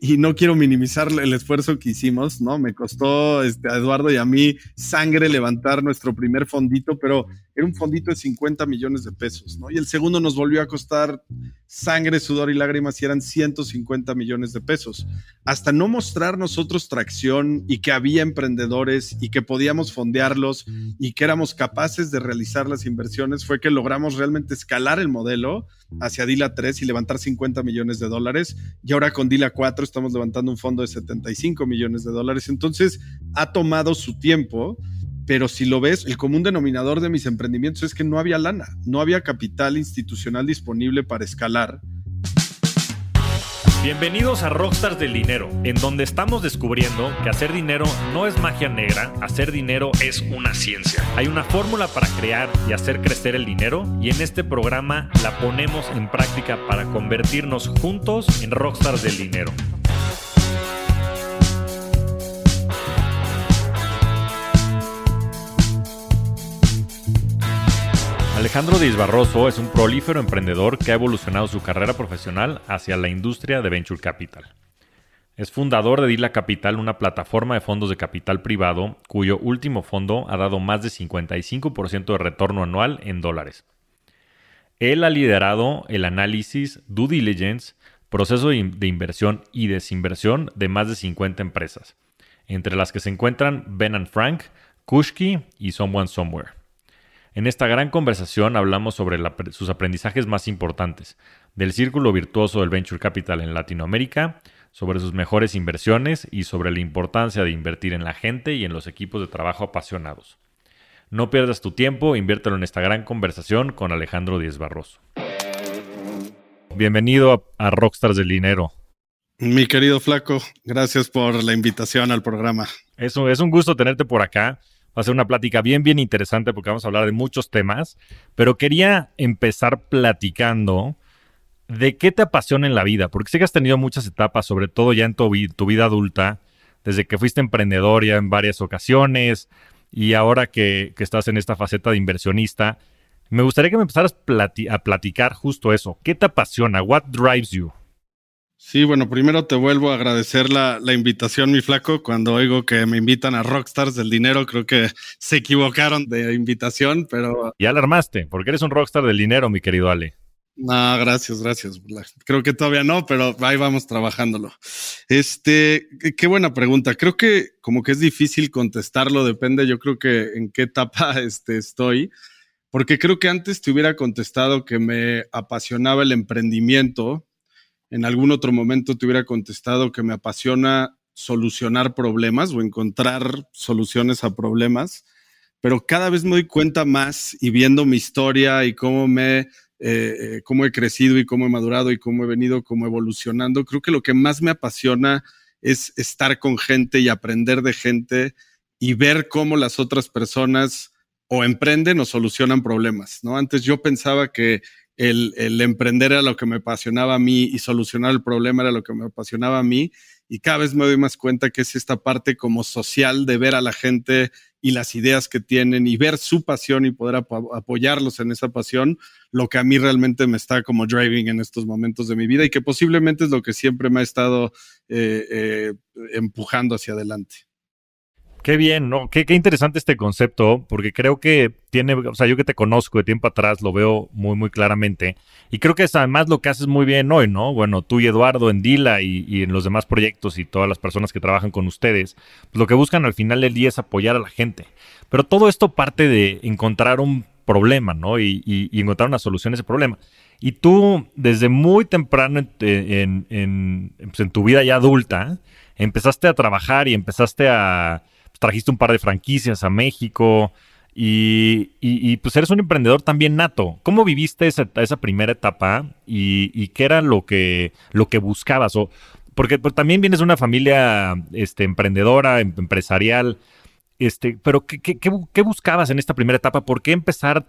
y, no quiero minimizar el esfuerzo que hicimos, ¿no? Me costó este, a Eduardo y a mí sangre levantar nuestro primer fondito, pero era un fondito de 50 millones de pesos, ¿no? Y el segundo nos volvió a costar sangre, sudor y lágrimas y eran 150 millones de pesos. Hasta no mostrar nosotros tracción y que había emprendedores y que podíamos fondearlos y que éramos capaces de realizar las inversiones, fue que logramos realmente escalar el modelo hacia Dila 3 y levantar 50 millones de dólares. Y ahora con Dila 4 estamos levantando un fondo de 75 millones de dólares. Entonces ha tomado su tiempo pero si lo ves, el común denominador de mis emprendimientos es que no había lana, no había capital institucional disponible para escalar. Bienvenidos a Rockstars del Dinero, en donde estamos descubriendo que hacer dinero no es magia negra, hacer dinero es una ciencia. Hay una fórmula para crear y hacer crecer el dinero y en este programa la ponemos en práctica para convertirnos juntos en Rockstars del Dinero. Alejandro Díaz Barroso es un prolífero emprendedor que ha evolucionado su carrera profesional hacia la industria de Venture Capital. Es fundador de Dila Capital, una plataforma de fondos de capital privado cuyo último fondo ha dado más de 55% de retorno anual en dólares. Él ha liderado el análisis due diligence, proceso de inversión y desinversión de más de 50 empresas, entre las que se encuentran Ben Frank, Kushki y Someone Somewhere. En esta gran conversación hablamos sobre sus aprendizajes más importantes, del círculo virtuoso del Venture Capital en Latinoamérica, sobre sus mejores inversiones y sobre la importancia de invertir en la gente y en los equipos de trabajo apasionados. No pierdas tu tiempo, inviértelo en esta gran conversación con Alejandro Díez Barroso. Bienvenido a, Rockstars del Dinero. Mi querido Flaco, gracias por la invitación al programa. Eso, es un gusto tenerte por acá. Va a ser una plática bien, bien interesante porque vamos a hablar de muchos temas, pero quería empezar platicando de qué te apasiona en la vida, porque sé que has tenido muchas etapas, sobre todo ya en tu, vida adulta, desde que fuiste emprendedor ya en varias ocasiones y ahora que, estás en esta faceta de inversionista. Me gustaría que me empezaras a platicar justo eso. ¿Qué te apasiona? What drives you? Sí, bueno, primero te vuelvo a agradecer la, invitación, mi flaco. Cuando oigo que me invitan a Rockstars del dinero, creo que se equivocaron de invitación, pero... Ya alarmaste, porque eres un rockstar del dinero, mi querido Ale. No, gracias, gracias. Creo que todavía no, pero ahí vamos trabajándolo. Este, qué buena pregunta. Creo que como que es difícil contestarlo, depende, yo creo que en qué etapa este, estoy, porque creo que antes te hubiera contestado que me apasionaba el emprendimiento en algún otro momento te hubiera contestado que me apasiona solucionar problemas o encontrar soluciones a problemas, pero cada vez me doy cuenta más y viendo mi historia y cómo me eh, eh, cómo he crecido y cómo he madurado y cómo he venido como evolucionando, creo que lo que más me apasiona es estar con gente y aprender de gente y ver cómo las otras personas o emprenden o solucionan problemas, ¿no? Antes yo pensaba que el, emprender era lo que me apasionaba a mí y solucionar el problema era lo que me apasionaba a mí. Y cada vez me doy más cuenta que es esta parte como social de ver a la gente y las ideas que tienen y ver su pasión y poder apoyarlos en esa pasión, lo que a mí realmente me está como driving en estos momentos de mi vida y que posiblemente es lo que siempre me ha estado eh, eh, empujando hacia adelante. Qué bien, ¿no? Qué, interesante este concepto, porque creo que tiene, o sea, yo que te conozco de tiempo atrás lo veo muy, muy claramente. Y creo que es además lo que haces muy bien hoy, ¿no? Bueno, tú y Eduardo en Dila y, en los demás proyectos y todas las personas que trabajan con ustedes, pues lo que buscan al final del día es apoyar a la gente. Pero todo esto parte de encontrar un problema, ¿no? Y, encontrar una solución a ese problema. Y tú, desde muy temprano en, en, pues en tu vida ya adulta, empezaste a trabajar y empezaste a trajiste un par de franquicias a México y, pues eres un emprendedor también nato. ¿Cómo viviste esa, esa primera etapa y, qué era lo que, lo que buscabas? O, porque pues, también vienes de una familia este, emprendedora, em, empresarial, este, pero ¿qué, qué, buscabas en esta primera etapa? ¿Por qué empezar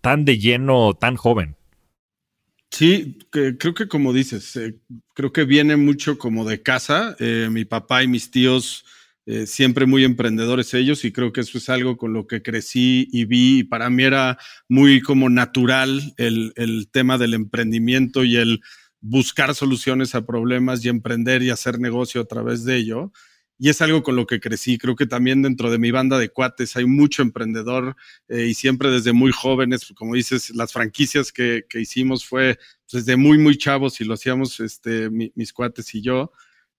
tan de lleno, tan joven? Sí, creo que como dices, eh, creo que viene mucho como de casa. Eh, mi papá y mis tíos eh, siempre muy emprendedores ellos y creo que eso es algo con lo que crecí y vi y para mí era muy como natural el, tema del emprendimiento y el buscar soluciones a problemas y emprender y hacer negocio a través de ello. Y es algo con lo que crecí. Creo que también dentro de mi banda de cuates hay mucho emprendedor eh, y siempre desde muy jóvenes, como dices, las franquicias que, hicimos fue desde muy, muy chavos y lo hacíamos este, mis cuates y yo.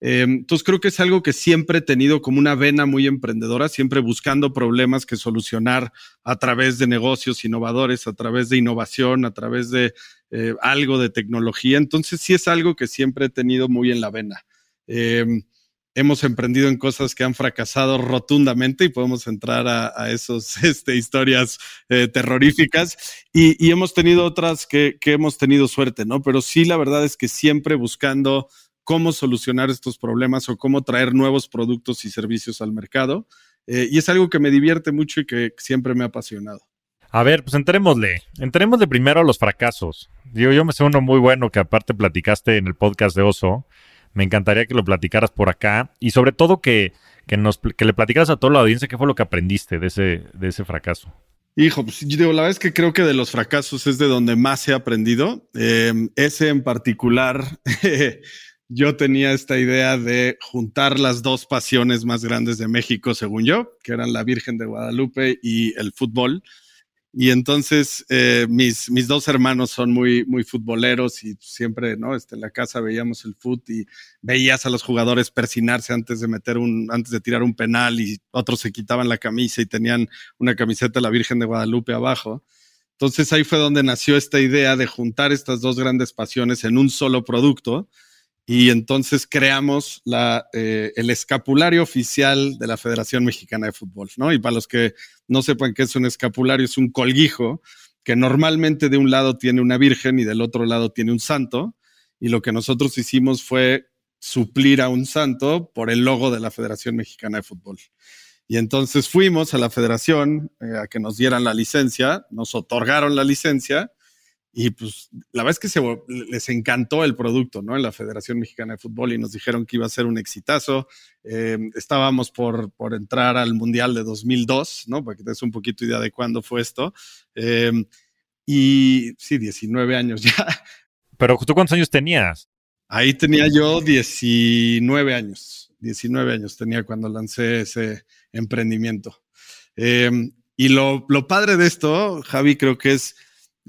Em, entonces creo que es algo que siempre he tenido como una vena muy emprendedora, siempre buscando problemas que solucionar a través de negocios innovadores, a través de innovación, a través de eh, algo de tecnología. Entonces sí es algo que siempre he tenido muy en la vena. Em, hemos emprendido en cosas que han fracasado rotundamente y podemos entrar a, esas este, historias eh, terroríficas y, hemos tenido otras que, que hemos tenido suerte, ¿no? Pero sí la verdad es que siempre buscando cómo solucionar estos problemas o cómo traer nuevos productos y servicios al mercado. Eh, y es algo que me divierte mucho y que siempre me ha apasionado. A ver, pues entrémosle. Entrémosle primero a los fracasos. Digo, yo me sé uno muy bueno que aparte platicaste en el podcast de Oso. Me encantaría que lo platicaras por acá y sobre todo que, nos, que le platicaras a toda la audiencia qué fue lo que aprendiste de ese, de ese fracaso. Hijo, pues yo digo, la verdad es que creo que de los fracasos es de donde más he aprendido. Eh, ese en particular yo tenía esta idea de juntar las dos pasiones más grandes de México, según yo, que eran la Virgen de Guadalupe y el fútbol. Y entonces eh, mis, mis dos hermanos son muy, muy futboleros y siempre, ¿no? Este, en la casa veíamos el fútbol y veías a los jugadores persinarse antes de meter un, antes de tirar un penal y otros se quitaban la camisa y tenían una camiseta de la Virgen de Guadalupe abajo. Entonces ahí fue donde nació esta idea de juntar estas dos grandes pasiones en un solo producto y entonces creamos eh, el escapulario oficial de la Federación Mexicana de Fútbol, ¿no? Y para los que no sepan qué es un escapulario, es un colguijo que normalmente de un lado tiene una virgen y del otro lado tiene un santo, y lo que nosotros hicimos fue suplir a un santo por el logo de la Federación Mexicana de Fútbol. Y entonces fuimos a la federación eh, a que nos dieran la licencia, nos otorgaron la licencia y pues la verdad es que se, les encantó el producto, ¿no? En la Federación Mexicana de Fútbol y nos dijeron que iba a ser un exitazo. Eh, estábamos por, por, entrar al Mundial de 2002, ¿no? Para que te des un poquito idea de cuándo fue esto. Eh, y sí, 19 años ya. Pero ¿tú cuántos años tenías? Ahí tenía yo 19 años. 19 años tenía cuando lancé ese emprendimiento. Eh, y lo, lo padre de esto, Javi, creo que es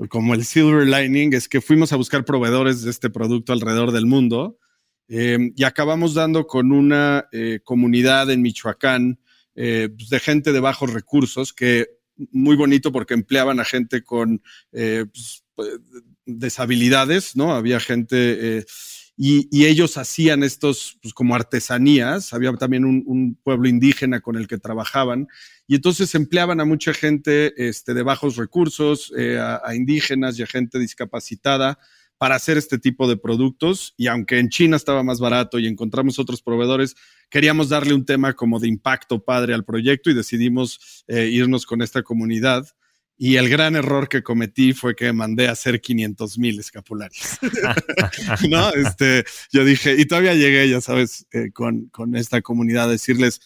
como el silver lining, es que fuimos a buscar proveedores de este producto alrededor del mundo eh, y acabamos dando con una eh, comunidad en Michoacán eh, pues, de gente de bajos recursos que muy bonito porque empleaban a gente con pues, deshabilidades, ¿no? Había gente y, ellos hacían estos pues, como artesanías. Había también un, pueblo indígena con el que trabajaban y entonces empleaban a mucha gente este, de bajos recursos, eh, a, indígenas y a gente discapacitada para hacer este tipo de productos. Y aunque en China estaba más barato y encontramos otros proveedores, queríamos darle un tema como de impacto padre al proyecto y decidimos eh, irnos con esta comunidad. Y el gran error que cometí fue que mandé a hacer 500 mil escapularios. no, este, yo dije, y todavía llegué, ya sabes, eh, con, con esta comunidad a decirles,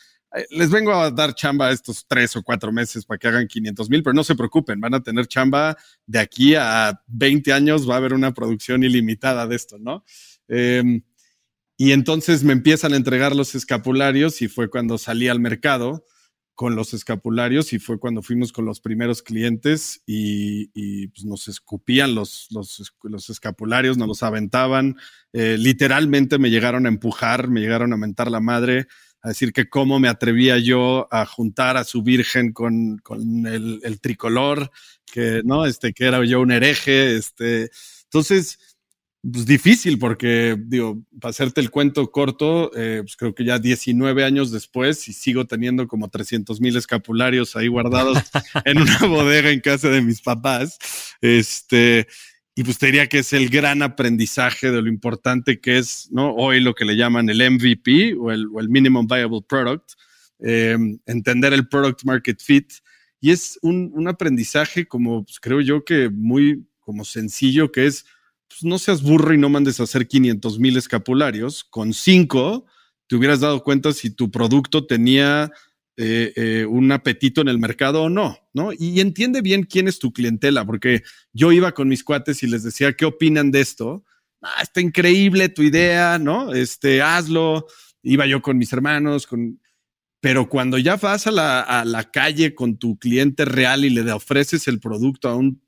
les vengo a dar chamba estos tres o cuatro meses para que hagan 500 mil, pero no se preocupen, van a tener chamba de aquí a 20 años, va a haber una producción ilimitada de esto, ¿no? Em, y entonces me empiezan a entregar los escapularios y fue cuando salí al mercado con los escapularios y fue cuando fuimos con los primeros clientes y, pues nos escupían los, los, escapularios, nos los aventaban, eh, literalmente me llegaron a empujar, me llegaron a mentar la madre, a decir que cómo me atrevía yo a juntar a su virgen con, el, tricolor, que, ¿no? Este, que era yo un hereje, este, entonces pues difícil porque, digo, para hacerte el cuento corto, eh, pues creo que ya 19 años después y sigo teniendo como 300 mil escapularios ahí guardados en una bodega en casa de mis papás. Este, y pues te diría que es el gran aprendizaje de lo importante que es, ¿no? Hoy lo que le llaman el MVP o el, Minimum Viable Product, em, entender el Product Market Fit. Y es un, un aprendizaje como, pues, creo yo que muy como sencillo, que es pues no seas burro y no mandes a hacer 500 mil escapularios. Con cinco, te hubieras dado cuenta si tu producto tenía eh, eh, un apetito en el mercado o no, ¿no? Y entiende bien quién es tu clientela, porque yo iba con mis cuates y les decía, ¿qué opinan de esto? ah, está increíble tu idea, ¿no? Este, hazlo. Iba yo con mis hermanos, con... Pero cuando ya vas a la, a la calle con tu cliente real y le ofreces el producto a un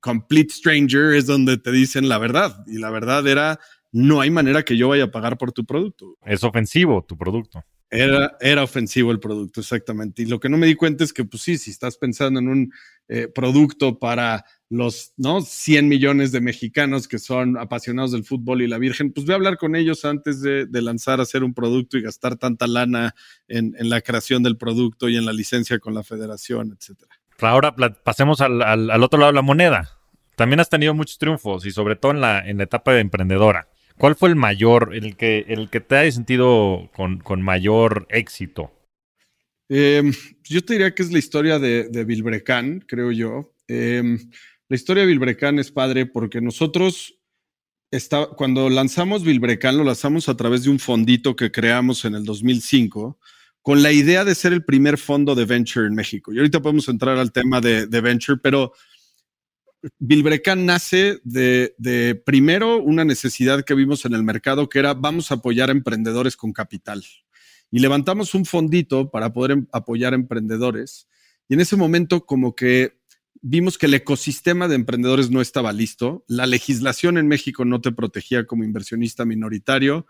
complete stranger, es donde te dicen la verdad. Y la verdad era, no hay manera que yo vaya a pagar por tu producto. Es ofensivo tu producto. Era, era ofensivo el producto, exactamente. Y lo que no me di cuenta es que, pues sí, si estás pensando en un eh, producto para los ¿no? 100 millones de mexicanos que son apasionados del fútbol y la Virgen, pues voy a hablar con ellos antes de, lanzar a hacer un producto y gastar tanta lana en, la creación del producto y en la licencia con la federación, etcétera. Ahora pasemos al, al, otro lado de la moneda. También has tenido muchos triunfos y sobre todo en la, en la etapa de emprendedora. ¿Cuál fue el mayor, el que, el que te haya sentido con, mayor éxito? Em, yo te diría que es la historia de, de Vilbrecan, creo yo. Em, la historia de Vilbrecan es padre porque nosotros, está, cuando lanzamos Vilbrecan, lo lanzamos a través de un fondito que creamos en el 2005 con la idea de ser el primer fondo de venture en México. Y ahorita podemos entrar al tema de venture, pero Bilbrecan nace de, primero una necesidad que vimos en el mercado que era vamos a apoyar a emprendedores con capital. Y levantamos un fondito para poder em, apoyar a emprendedores. Y en ese momento como que vimos que el ecosistema de emprendedores no estaba listo. La legislación en México no te protegía como inversionista minoritario.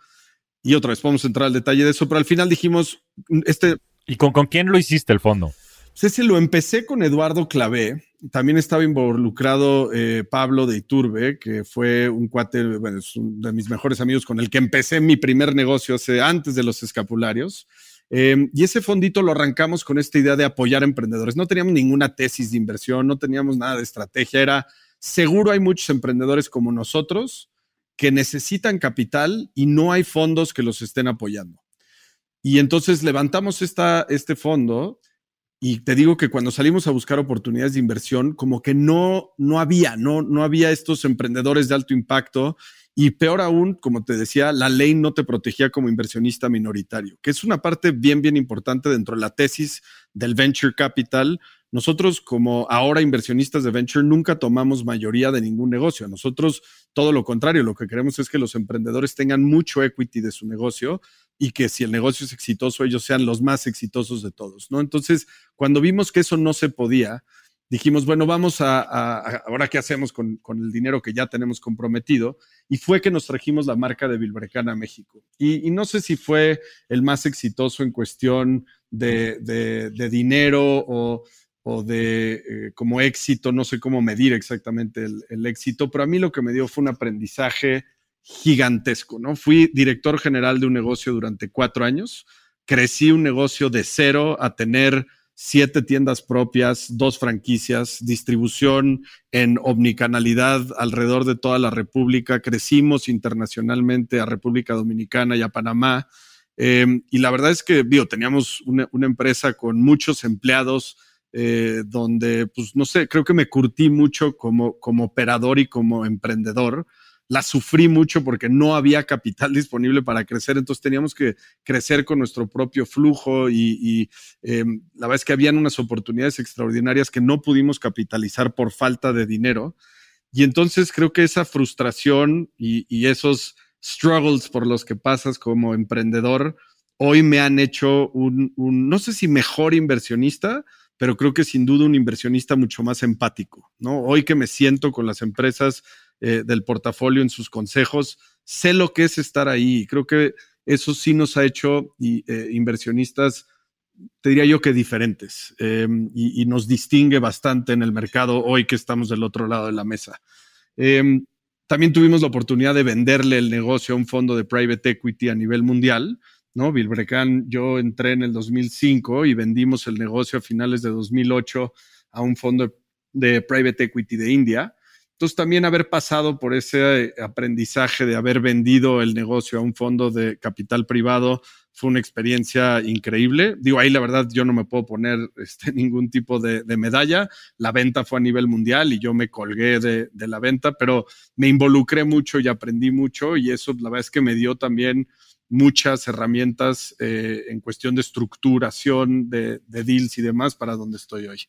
Y otra vez, podemos entrar al detalle de eso, pero al final dijimos, este... ¿Y con, con quién lo hiciste el fondo? Sí, sí, lo empecé con Eduardo Clavé. También estaba involucrado eh, Pablo de Iturbe, que fue un cuate, es uno de mis mejores amigos con el que empecé mi primer negocio hace, antes de los escapularios. Em, y ese fondito lo arrancamos con esta idea de apoyar a emprendedores. No teníamos ninguna tesis de inversión, no teníamos nada de estrategia. Era seguro hay muchos emprendedores como nosotros que necesitan capital y no hay fondos que los estén apoyando. Y entonces levantamos esta, este fondo y te digo que cuando salimos a buscar oportunidades de inversión, como que no, no había, no, no había estos emprendedores de alto impacto. Y peor aún, como te decía, la ley no te protegía como inversionista minoritario, que es una parte bien, bien importante dentro de la tesis del venture capital. Nosotros, como ahora inversionistas de venture, nunca tomamos mayoría de ningún negocio. Nosotros, todo lo contrario, lo que queremos es que los emprendedores tengan mucho equity de su negocio y que si el negocio es exitoso, ellos sean los más exitosos de todos, ¿no? Entonces, cuando vimos que eso no se podía, dijimos, bueno, vamos a, ahora qué hacemos con, el dinero que ya tenemos comprometido, y fue que nos trajimos la marca de Bilbrecana a México. Y, no sé si fue el más exitoso en cuestión de, dinero o, de eh, como éxito, no sé cómo medir exactamente el, el éxito, pero a mí lo que me dio fue un aprendizaje gigantesco, ¿no? Fui director general de un negocio durante cuatro años, crecí un negocio de cero a tener siete tiendas propias, dos franquicias, distribución en omnicanalidad alrededor de toda la República, crecimos internacionalmente a República Dominicana y a Panamá. Em, y la verdad es que, digo, teníamos una, empresa con muchos empleados, eh, donde, pues, no sé, creo que me curtí mucho como, como operador y como emprendedor la sufrí mucho porque no había capital disponible para crecer, entonces teníamos que crecer con nuestro propio flujo y, em, la verdad es que habían unas oportunidades extraordinarias que no pudimos capitalizar por falta de dinero. Y entonces creo que esa frustración y, esos struggles por los que pasas como emprendedor hoy me han hecho un, un, no sé si mejor inversionista, pero creo que sin duda un inversionista mucho más empático, ¿no? Hoy que me siento con las empresas eh, del portafolio en sus consejos. Sé lo que es estar ahí. Creo que eso sí nos ha hecho eh, inversionistas, te diría yo que diferentes, em, y, nos distingue bastante en el mercado hoy que estamos del otro lado de la mesa. Em, también tuvimos la oportunidad de venderle el negocio a un fondo de private equity a nivel mundial. ¿no? Bilbrecan, yo entré en el 2005 y vendimos el negocio a finales de 2008 a un fondo de private equity de India. Entonces también haber pasado por ese eh, aprendizaje de haber vendido el negocio a un fondo de capital privado fue una experiencia increíble. Digo, ahí la verdad yo no me puedo poner este, ningún tipo de, medalla. La venta fue a nivel mundial y yo me colgué de, la venta, pero me involucré mucho y aprendí mucho y eso la verdad es que me dio también muchas herramientas eh, en cuestión de estructuración de, de deals y demás para donde estoy hoy.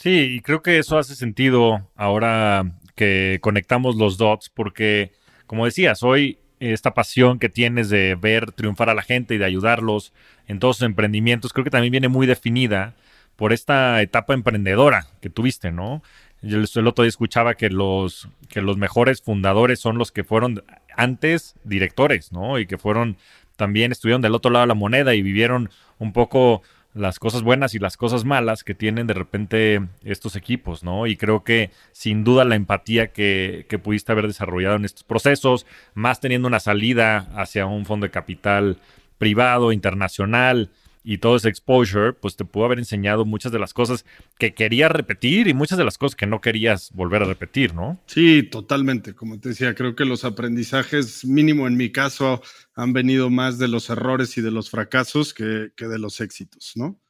Sí, y creo que eso hace sentido ahora que conectamos los dots, porque como decías, hoy esta pasión que tienes de ver triunfar a la gente y de ayudarlos en todos sus emprendimientos, creo que también viene muy definida por esta etapa emprendedora que tuviste, ¿no? Yo el otro día escuchaba que los, que los mejores fundadores son los que fueron antes directores, ¿no? Y que fueron también estuvieron del otro lado de la moneda y vivieron un poco las cosas buenas y las cosas malas que tienen de repente estos equipos, ¿no? Y creo que sin duda la empatía que, que, pudiste haber desarrollado en estos procesos, más teniendo una salida hacia un fondo de capital privado, internacional, y todo ese exposure, pues te pudo haber enseñado muchas de las cosas que querías repetir y muchas de las cosas que no querías volver a repetir, ¿no? Sí, totalmente. Como te decía, creo que los aprendizajes, mínimo en mi caso, han venido más de los errores y de los fracasos que, de los éxitos, ¿no?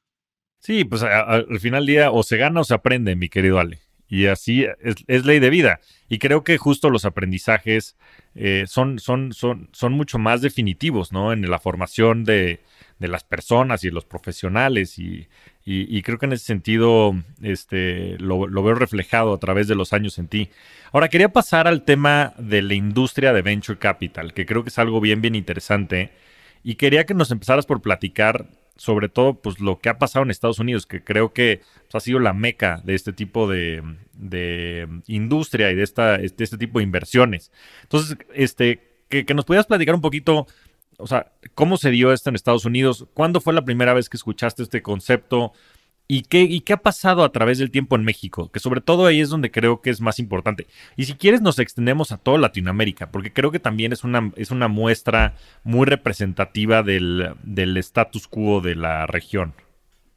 Sí, pues al final del día o se gana o se aprende, mi querido Ale. Y así es, ley de vida. Y creo que justo los aprendizajes eh, son, son, son, son mucho más definitivos, ¿no? En la formación de, de las personas y los profesionales y, y, creo que en ese sentido este, lo, veo reflejado a través de los años en ti. Ahora quería pasar al tema de la industria de Venture Capital, que creo que es algo bien, bien interesante y quería que nos empezaras por platicar sobre todo pues lo que ha pasado en Estados Unidos, que creo que pues, ha sido la meca de este tipo de, de industria y de, esta, de este tipo de inversiones. Entonces, este, que, que nos pudieras platicar un poquito o sea, ¿cómo se dio esto en Estados Unidos? ¿Cuándo fue la primera vez que escuchaste este concepto? ¿Y qué, ¿Y qué ha pasado a través del tiempo en México? Que sobre todo ahí es donde creo que es más importante. Y si quieres nos extendemos a toda Latinoamérica, porque creo que también es una, es una muestra muy representativa del, del status quo de la región.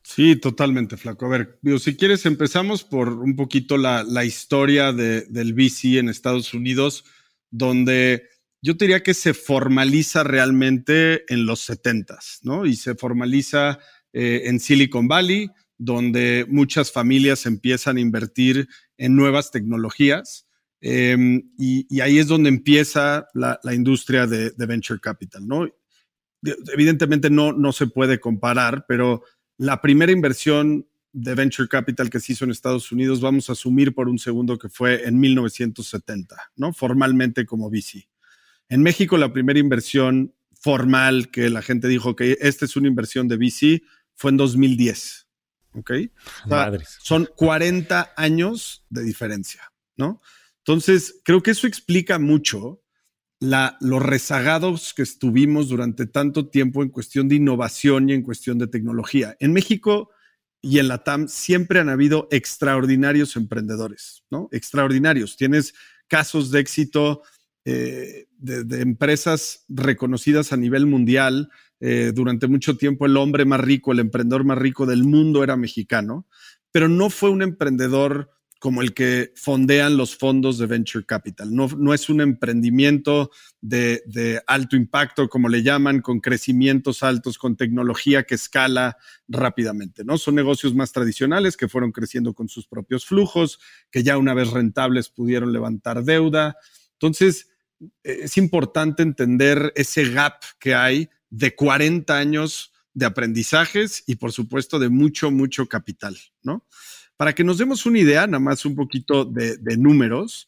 Sí, totalmente, Flaco. A ver, si quieres empezamos por un poquito la, la historia de, del VC en Estados Unidos, donde yo diría que se formaliza realmente en los 70 ¿no? Y se formaliza eh, en Silicon Valley, donde muchas familias empiezan a invertir en nuevas tecnologías. Em, y, ahí es donde empieza la, industria de, venture capital, ¿no? Evidentemente no, no se puede comparar, pero la primera inversión de venture capital que se hizo en Estados Unidos, vamos a asumir por un segundo que fue en 1970, ¿no? Formalmente como VC. En México, la primera inversión formal que la gente dijo que esta es una inversión de VC fue en 2010. ¿Ok? son 40 años de diferencia, ¿no? Entonces, creo que eso explica mucho la, los rezagados que estuvimos durante tanto tiempo en cuestión de innovación y en cuestión de tecnología. En México y en la TAM siempre han habido extraordinarios emprendedores, ¿no? Extraordinarios. Tienes casos de éxito eh, de, empresas reconocidas a nivel mundial. Eh, durante mucho tiempo el hombre más rico, el emprendedor más rico del mundo era mexicano, pero no fue un emprendedor como el que fondean los fondos de venture capital. No, no es un emprendimiento de, de, alto impacto, como le llaman, con crecimientos altos, con tecnología que escala rápidamente. ¿no? Son negocios más tradicionales que fueron creciendo con sus propios flujos, que ya una vez rentables pudieron levantar deuda. Entonces, es importante entender ese gap que hay de 40 años de aprendizajes y por supuesto de mucho, mucho capital, ¿no? Para que nos demos una idea, nada más un poquito de, números,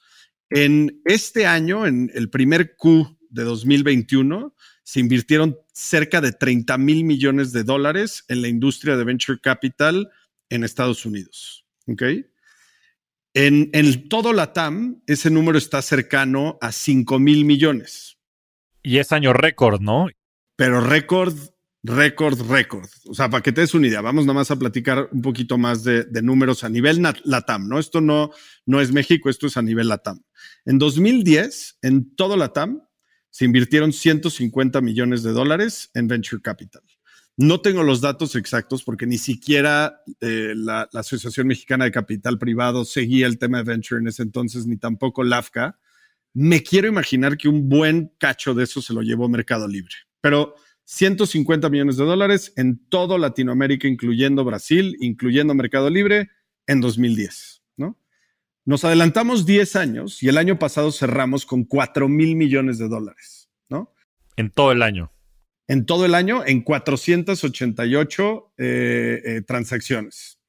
en este año, en el primer Q de 2021, se invirtieron cerca de 30 mil millones de dólares en la industria de venture capital en Estados Unidos. ¿Ok? En, en todo la TAM, ese número está cercano a 5 mil millones. Y es año récord, ¿no? Pero récord, récord, récord. O sea, para que te des una idea, vamos nada más a platicar un poquito más de, números a nivel LATAM, ¿no? Esto no, no es México, esto es a nivel LATAM. En 2010, en todo LATAM, se invirtieron 150 millones de dólares en venture capital. No tengo los datos exactos porque ni siquiera eh, la, Asociación Mexicana de Capital Privado seguía el tema de venture en ese entonces, ni tampoco LAFCA. Me quiero imaginar que un buen cacho de eso se lo llevó Mercado Libre. Pero 150 millones de dólares en todo Latinoamérica, incluyendo Brasil, incluyendo Mercado Libre, en 2010, ¿no? Nos adelantamos 10 años y el año pasado cerramos con 4 mil millones de dólares, ¿no? En todo el año en todo el año en 488 eh, eh, transacciones.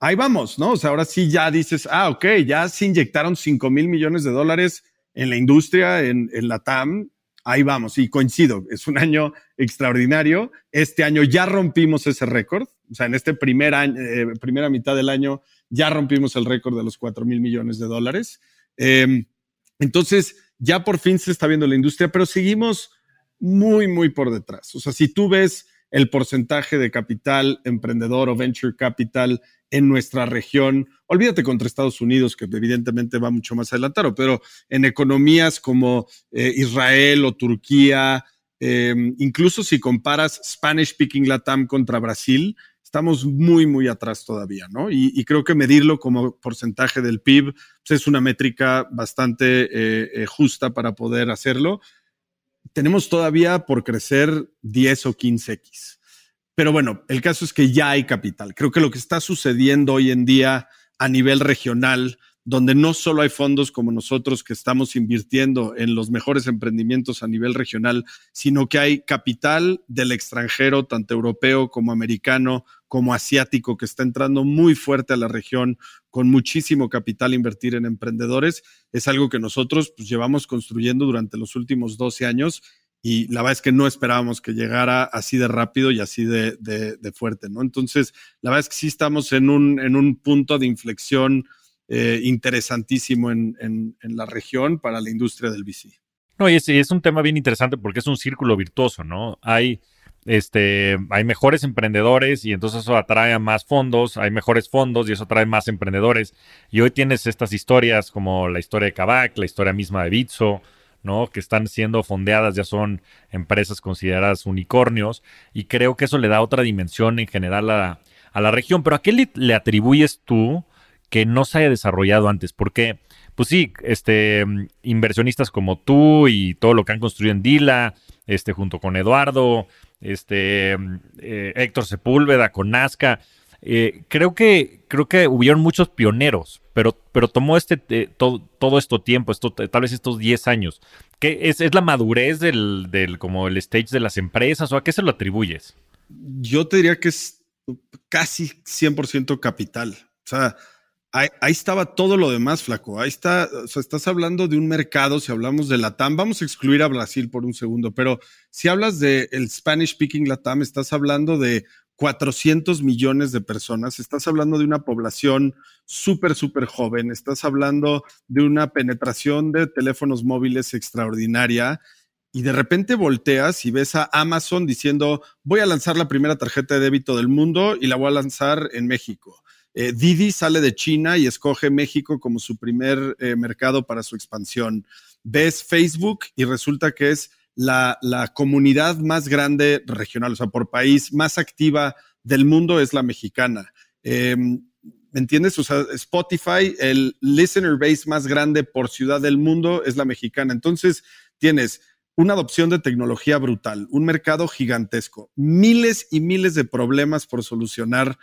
Ahí vamos, ¿no? O sea, ahora sí ya dices, ah, ok, ya se inyectaron 5 mil millones de dólares en la industria, en, en la TAM, ahí vamos, y coincido, es un año extraordinario. Este año ya rompimos ese récord, o sea, en este primer eh, primera mitad del año ya rompimos el récord de los 4 mil millones de dólares. Em, entonces, ya por fin se está viendo la industria, pero seguimos muy, muy por detrás. O sea, si tú ves el porcentaje de capital emprendedor o venture capital en nuestra región, olvídate contra Estados Unidos, que evidentemente va mucho más adelantado, pero en economías como eh, Israel o Turquía, em, incluso si comparas Spanish Speaking Latam contra Brasil, estamos muy, muy atrás todavía, ¿no? Y, creo que medirlo como porcentaje del PIB pues, es una métrica bastante eh, eh, justa para poder hacerlo. Tenemos todavía por crecer 10 o 15x. Pero bueno, el caso es que ya hay capital. Creo que lo que está sucediendo hoy en día a nivel regional, donde no solo hay fondos como nosotros que estamos invirtiendo en los mejores emprendimientos a nivel regional, sino que hay capital del extranjero, tanto europeo como americano, como asiático, que está entrando muy fuerte a la región con muchísimo capital a invertir en emprendedores. Es algo que nosotros pues, llevamos construyendo durante los últimos 12 años y la verdad es que no esperábamos que llegara así de rápido y así de, fuerte, ¿no? Entonces, la verdad es que sí estamos en un, en un punto de inflexión eh, interesantísimo en, la región para la industria del VC. No, y es, un tema bien interesante porque es un círculo virtuoso, ¿no? Hay, este, hay mejores emprendedores y entonces eso atrae a más fondos, hay mejores fondos y eso atrae más emprendedores. Y hoy tienes estas historias como la historia de Kavak, la historia misma de Bitso, ¿no? Que están siendo fondeadas, ya son empresas consideradas unicornios, y creo que eso le da otra dimensión en general a, la región. Pero ¿a qué le, atribuyes tú que no se haya desarrollado antes? Porque, pues sí, este, inversionistas como tú y todo lo que han construido en Dila, este, junto con Eduardo, este, eh, Héctor Sepúlveda, con Nazca, eh, creo que creo que hubieron muchos pioneros, pero, pero tomó este eh, todo, todo esto tiempo, esto, tal vez estos 10 años. ¿Qué es, es la madurez del, del, como el stage de las empresas o a qué se lo atribuyes? Yo te diría que es casi 100% capital. O sea, ahí, estaba todo lo demás, flaco. Ahí está, o sea, estás hablando de un mercado, si hablamos de Latam, vamos a excluir a Brasil por un segundo, pero si hablas de el Spanish speaking Latam, estás hablando de 400 millones de personas, estás hablando de una población súper, súper joven, estás hablando de una penetración de teléfonos móviles extraordinaria y de repente volteas y ves a Amazon diciendo, voy a lanzar la primera tarjeta de débito del mundo y la voy a lanzar en México. Eh, Didi sale de China y escoge México como su primer eh, mercado para su expansión. Ves Facebook y resulta que es la, comunidad más grande regional, o sea, por país más activa del mundo es la mexicana. Em, ¿Me entiendes? O sea, Spotify, el listener base más grande por ciudad del mundo es la mexicana. Entonces, tienes una adopción de tecnología brutal, un mercado gigantesco, miles y miles de problemas por solucionar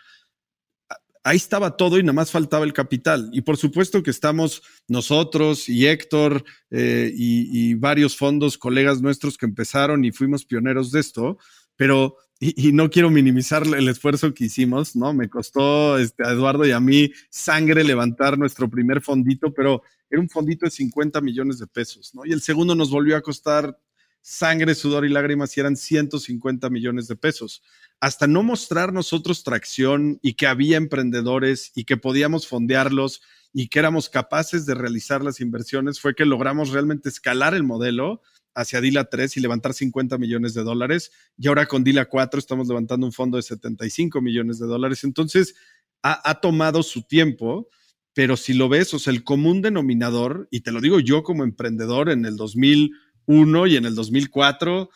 ahí estaba todo y nada más faltaba el capital. Y por supuesto que estamos nosotros y Héctor eh, y, varios fondos, colegas nuestros que empezaron y fuimos pioneros de esto, pero, y, no quiero minimizar el esfuerzo que hicimos, ¿no? Me costó este, a Eduardo y a mí sangre levantar nuestro primer fondito, pero era un fondito de 50 millones de pesos, ¿no? Y el segundo nos volvió a costar sangre, sudor y lágrimas y eran 150 millones de pesos. Hasta no mostrar nosotros tracción y que había emprendedores y que podíamos fondearlos y que éramos capaces de realizar las inversiones, fue que logramos realmente escalar el modelo hacia Dila 3 y levantar 50 millones de dólares. Y ahora con Dila 4 estamos levantando un fondo de 75 millones de dólares. Entonces, ha, ha tomado su tiempo, pero si lo ves, o sea, el común denominador, y te lo digo yo como emprendedor en el 2000 y en el 2004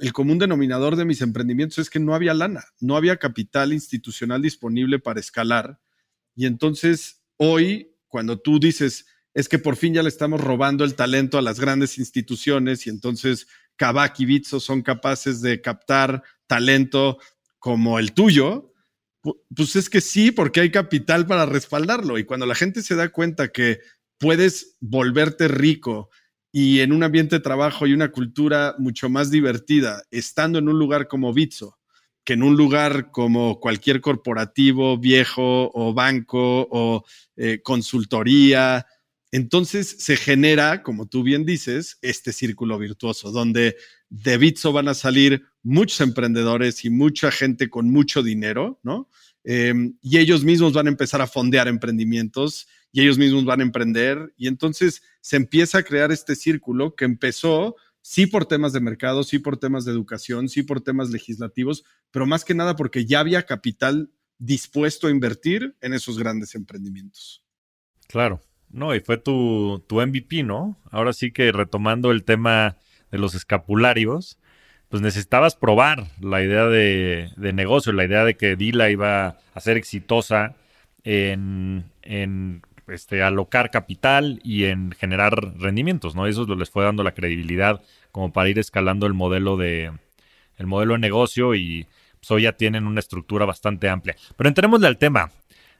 el común denominador de mis emprendimientos es que no había lana, no había capital institucional disponible para escalar. Y entonces hoy, cuando tú dices, es que por fin ya le estamos robando el talento a las grandes instituciones y entonces Kavak y Bitso son capaces de captar talento como el tuyo, pues es que sí, porque hay capital para respaldarlo. Y cuando la gente se da cuenta que puedes volverte rico y en un ambiente de trabajo y una cultura mucho más divertida, estando en un lugar como Bitso, que en un lugar como cualquier corporativo viejo o banco o eh, consultoría, entonces se genera, como tú bien dices, este círculo virtuoso, donde de Bitso van a salir muchos emprendedores y mucha gente con mucho dinero, ¿no? Em, y ellos mismos van a empezar a fondear emprendimientos y ellos mismos van a emprender. Y entonces se empieza a crear este círculo que empezó, sí por temas de mercado, sí por temas de educación, sí por temas legislativos, pero más que nada porque ya había capital dispuesto a invertir en esos grandes emprendimientos. Claro, no, y fue tu, tu MVP, ¿no? Ahora sí que retomando el tema de los escapularios, pues necesitabas probar la idea de, negocio, la idea de que Dila iba a ser exitosa en, este, alocar capital y en generar rendimientos, ¿no? Eso les fue dando la credibilidad como para ir escalando el modelo de, el modelo de negocio y pues, hoy ya tienen una estructura bastante amplia. Pero entremos al tema.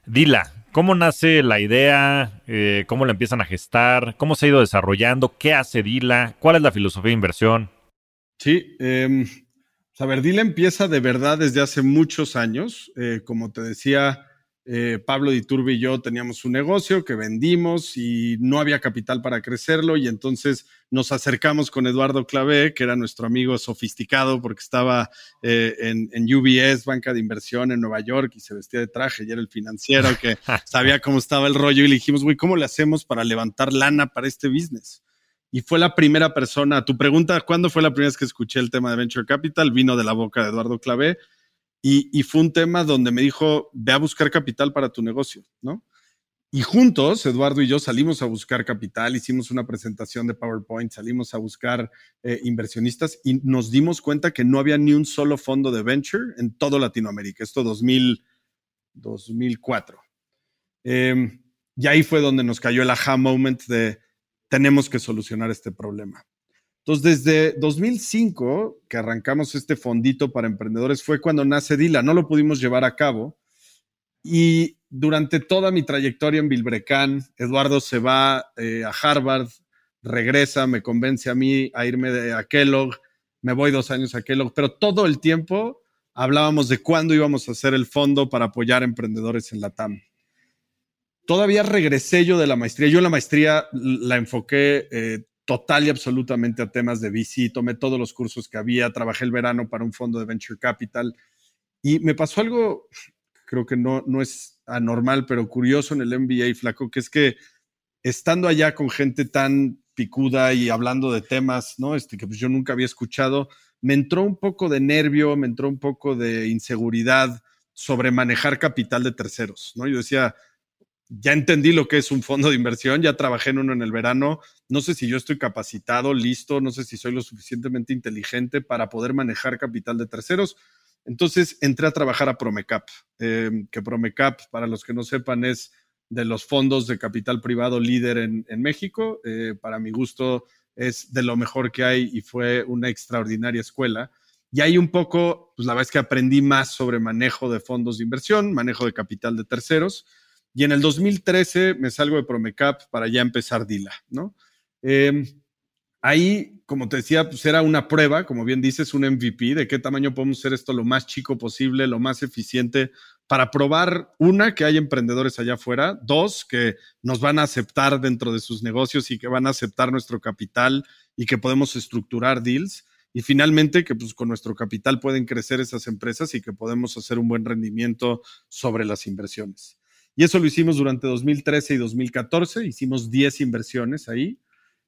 Dila, ¿cómo nace la idea? Eh, ¿Cómo la empiezan a gestar? ¿Cómo se ha ido desarrollando? ¿Qué hace Dila? ¿Cuál es la filosofía de inversión? Sí, eh, a ver, Dila empieza de verdad desde hace muchos años. Eh, como te decía, eh, Pablo Diturbe y yo teníamos un negocio que vendimos y no había capital para crecerlo y entonces nos acercamos con Eduardo Clavé, que era nuestro amigo sofisticado porque estaba eh, en, en, UBS, banca de inversión en Nueva York y se vestía de traje y era el financiero que sabía cómo estaba el rollo y le dijimos, güey, ¿cómo le hacemos para levantar lana para este business? y fue la primera persona. Tu pregunta, ¿cuándo fue la primera vez que escuché el tema de Venture Capital? Vino de la boca de Eduardo Clavé y, fue un tema donde me dijo, ve a buscar capital para tu negocio, ¿no? Y juntos, Eduardo y yo salimos a buscar capital, hicimos una presentación de PowerPoint, salimos a buscar eh, inversionistas y nos dimos cuenta que no había ni un solo fondo de venture en todo Latinoamérica. Esto 2000, 2004. Em, y ahí fue donde nos cayó el aha moment de, tenemos que solucionar este problema. Entonces, desde 2005, que arrancamos este fondito para emprendedores, fue cuando nace Dila. No lo pudimos llevar a cabo. Y durante toda mi trayectoria en Bilbrecán, Eduardo se va eh, a Harvard, regresa, me convence a mí a irme de, a Kellogg, me voy dos años a Kellogg, pero todo el tiempo hablábamos de cuándo íbamos a hacer el fondo para apoyar emprendedores en la TAM todavía regresé yo de la maestría. Yo la maestría la enfoqué eh, total y absolutamente a temas de VC. Tomé todos los cursos que había, trabajé el verano para un fondo de Venture Capital y me pasó algo, creo que no, no es anormal, pero curioso en el MBA, flaco, que es que estando allá con gente tan picuda y hablando de temas, ¿no? Este, que pues yo nunca había escuchado, me entró un poco de nervio, me entró un poco de inseguridad sobre manejar capital de terceros, ¿no? Yo decía, ya entendí lo que es un fondo de inversión, ya trabajé en uno en el verano, no sé si yo estoy capacitado, listo, no sé si soy lo suficientemente inteligente para poder manejar capital de terceros. Entonces entré a trabajar a Promecap, em, que Promecap, para los que no sepan, es de los fondos de capital privado líder en, México. Eh, para mi gusto es de lo mejor que hay y fue una extraordinaria escuela. Y ahí un poco, pues la verdad es que aprendí más sobre manejo de fondos de inversión, manejo de capital de terceros y en el 2013 me salgo de Promecap para ya empezar Dila, ¿no? Em, ahí, como te decía, pues era una prueba, como bien dices, un MVP, de qué tamaño podemos hacer esto lo más chico posible, lo más eficiente, para probar, una, que hay emprendedores allá afuera, dos, que nos van a aceptar dentro de sus negocios y que van a aceptar nuestro capital y que podemos estructurar deals. Y finalmente, que pues con nuestro capital pueden crecer esas empresas y que podemos hacer un buen rendimiento sobre las inversiones. Y eso lo hicimos durante 2013 y 2014, hicimos 10 inversiones ahí.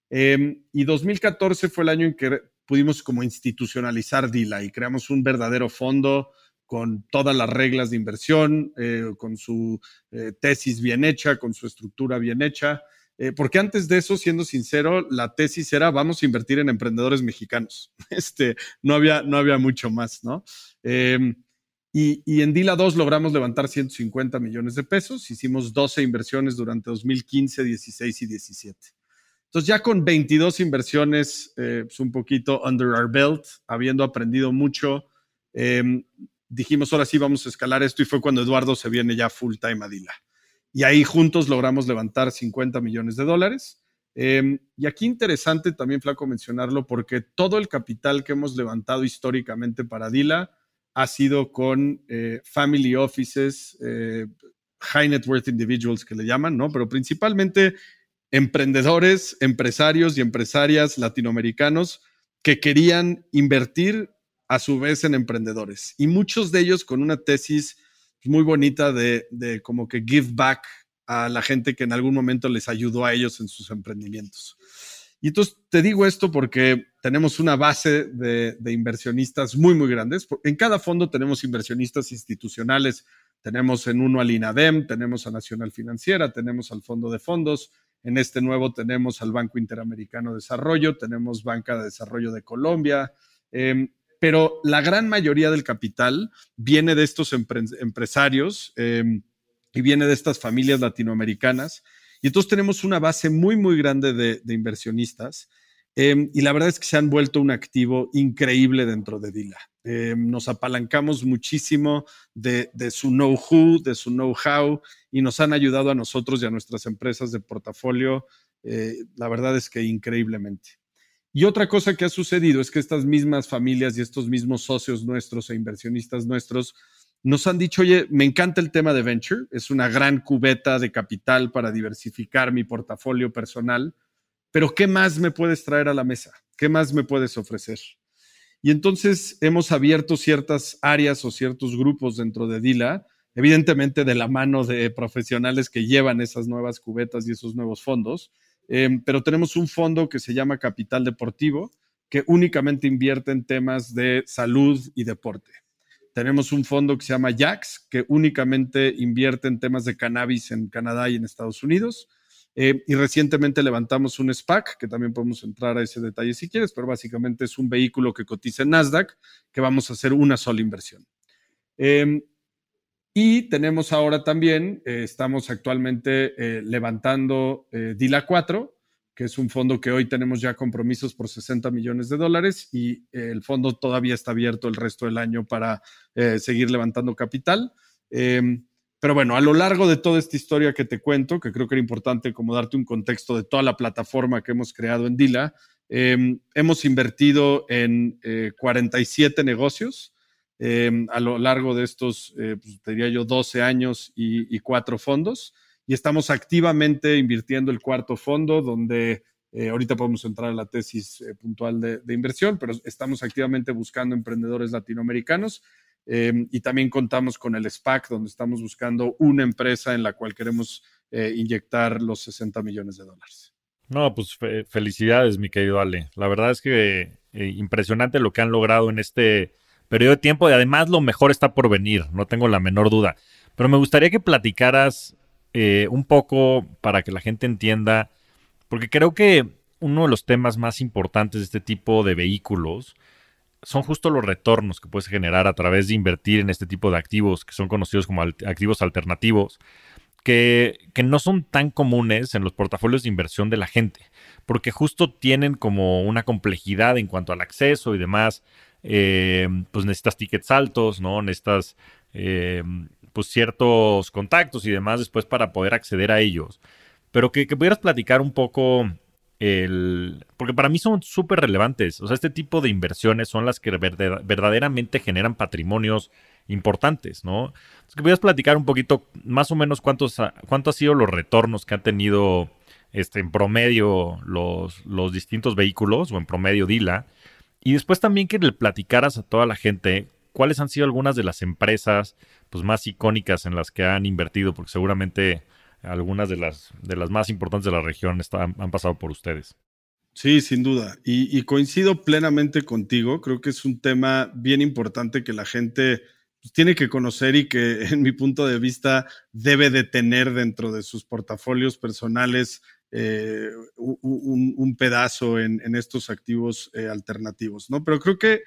Em, y 2014 fue el año en que pudimos como institucionalizar DILA y creamos un verdadero fondo con todas las reglas de inversión, eh, con su eh, tesis bien hecha, con su estructura bien hecha. Eh, porque antes de eso, siendo sincero, la tesis era vamos a invertir en emprendedores mexicanos. Este, no había, no había mucho más, ¿no? Em, y, en Dila 2 logramos levantar 150 millones de pesos. Hicimos 12 inversiones durante 2015, 16 y 17. Entonces ya con 22 inversiones, eh, pues un poquito under our belt, habiendo aprendido mucho, em, dijimos, ahora sí vamos a escalar esto y fue cuando Eduardo se viene ya full time a Dila. Y ahí juntos logramos levantar 50 millones de dólares. Em, y aquí interesante también, Flaco, mencionarlo, porque todo el capital que hemos levantado históricamente para Dila, ha sido con eh, family offices, eh, high net worth individuals que le llaman, ¿no? Pero principalmente emprendedores, empresarios y empresarias latinoamericanos que querían invertir a su vez en emprendedores. Y muchos de ellos con una tesis muy bonita de, de como que give back a la gente que en algún momento les ayudó a ellos en sus emprendimientos. Y entonces te digo esto porque tenemos una base de, inversionistas muy, muy grandes. En cada fondo tenemos inversionistas institucionales. Tenemos en uno al INADEM, tenemos a Nacional Financiera, tenemos al Fondo de Fondos. En este nuevo tenemos al Banco Interamericano de Desarrollo, tenemos Banca de Desarrollo de Colombia. Em, pero la gran mayoría del capital viene de estos empresarios em, y viene de estas familias latinoamericanas y entonces tenemos una base muy, muy grande de, inversionistas. Em, y la verdad es que se han vuelto un activo increíble dentro de Dila. Em, nos apalancamos muchísimo de, su know-how, de su know-how, y nos han ayudado a nosotros y a nuestras empresas de portafolio, eh, la verdad es que increíblemente. Y otra cosa que ha sucedido es que estas mismas familias y estos mismos socios nuestros e inversionistas nuestros nos han dicho, oye, me encanta el tema de venture, es una gran cubeta de capital para diversificar mi portafolio personal, pero ¿qué más me puedes traer a la mesa? ¿Qué más me puedes ofrecer? Y entonces hemos abierto ciertas áreas o ciertos grupos dentro de Dila, evidentemente de la mano de profesionales que llevan esas nuevas cubetas y esos nuevos fondos, eh, pero tenemos un fondo que se llama Capital Deportivo, que únicamente invierte en temas de salud y deporte. Tenemos un fondo que se llama JAX, que únicamente invierte en temas de cannabis en Canadá y en Estados Unidos. Eh, y recientemente levantamos un SPAC, que también podemos entrar a ese detalle si quieres, pero básicamente es un vehículo que cotiza en Nasdaq, que vamos a hacer una sola inversión. Em, y tenemos ahora también, eh, estamos actualmente eh, levantando DILA 4, que es un fondo que hoy tenemos ya compromisos por 60 millones de dólares y el fondo todavía está abierto el resto del año para eh, seguir levantando capital. Em, pero bueno, a lo largo de toda esta historia que te cuento, que creo que era importante como darte un contexto de toda la plataforma que hemos creado en Dila, em, hemos invertido en 47 eh, negocios em, a lo largo de estos, eh, pues, diría yo, 12 años y, y cuatro fondos y estamos activamente invirtiendo el cuarto fondo, donde eh, ahorita podemos entrar a la tesis eh, puntual de, inversión, pero estamos activamente buscando emprendedores latinoamericanos em, y también contamos con el SPAC, donde estamos buscando una empresa en la cual queremos eh, inyectar los 60 millones de dólares. No, pues felicidades, mi querido Ale. La verdad es que impresionante lo que han logrado en este periodo de tiempo y además lo mejor está por venir, no tengo la menor duda. Pero me gustaría que platicaras eh, un poco para que la gente entienda, porque creo que uno de los temas más importantes de este tipo de vehículos son justo los retornos que puedes generar a través de invertir en este tipo de activos que son conocidos como activos alternativos, que, que, no son tan comunes en los portafolios de inversión de la gente, porque justo tienen como una complejidad en cuanto al acceso y demás. Eh, pues necesitas tickets altos, ¿no? Necesitas eh, pues ciertos contactos y demás después para poder acceder a ellos. Pero que, pudieras platicar un poco el... Porque para mí son súper relevantes. O sea, este tipo de inversiones son las que verdaderamente generan patrimonios importantes, ¿no? que pudieras platicar un poquito más o menos cuántos, cuánto han sido los retornos que han tenido este, en promedio los, los distintos vehículos o en promedio DILA. Y después también que le platicaras a toda la gente cuáles han sido algunas de las empresas pues, más icónicas en las que han invertido, porque seguramente algunas de las, de las más importantes de la región han pasado por ustedes. Sí, sin duda. Y, coincido plenamente contigo. Creo que es un tema bien importante que la gente pues, tiene que conocer y que, en mi punto de vista, debe de tener dentro de sus portafolios personales eh, un, pedazo en, estos activos eh, alternativos, ¿no? Pero creo que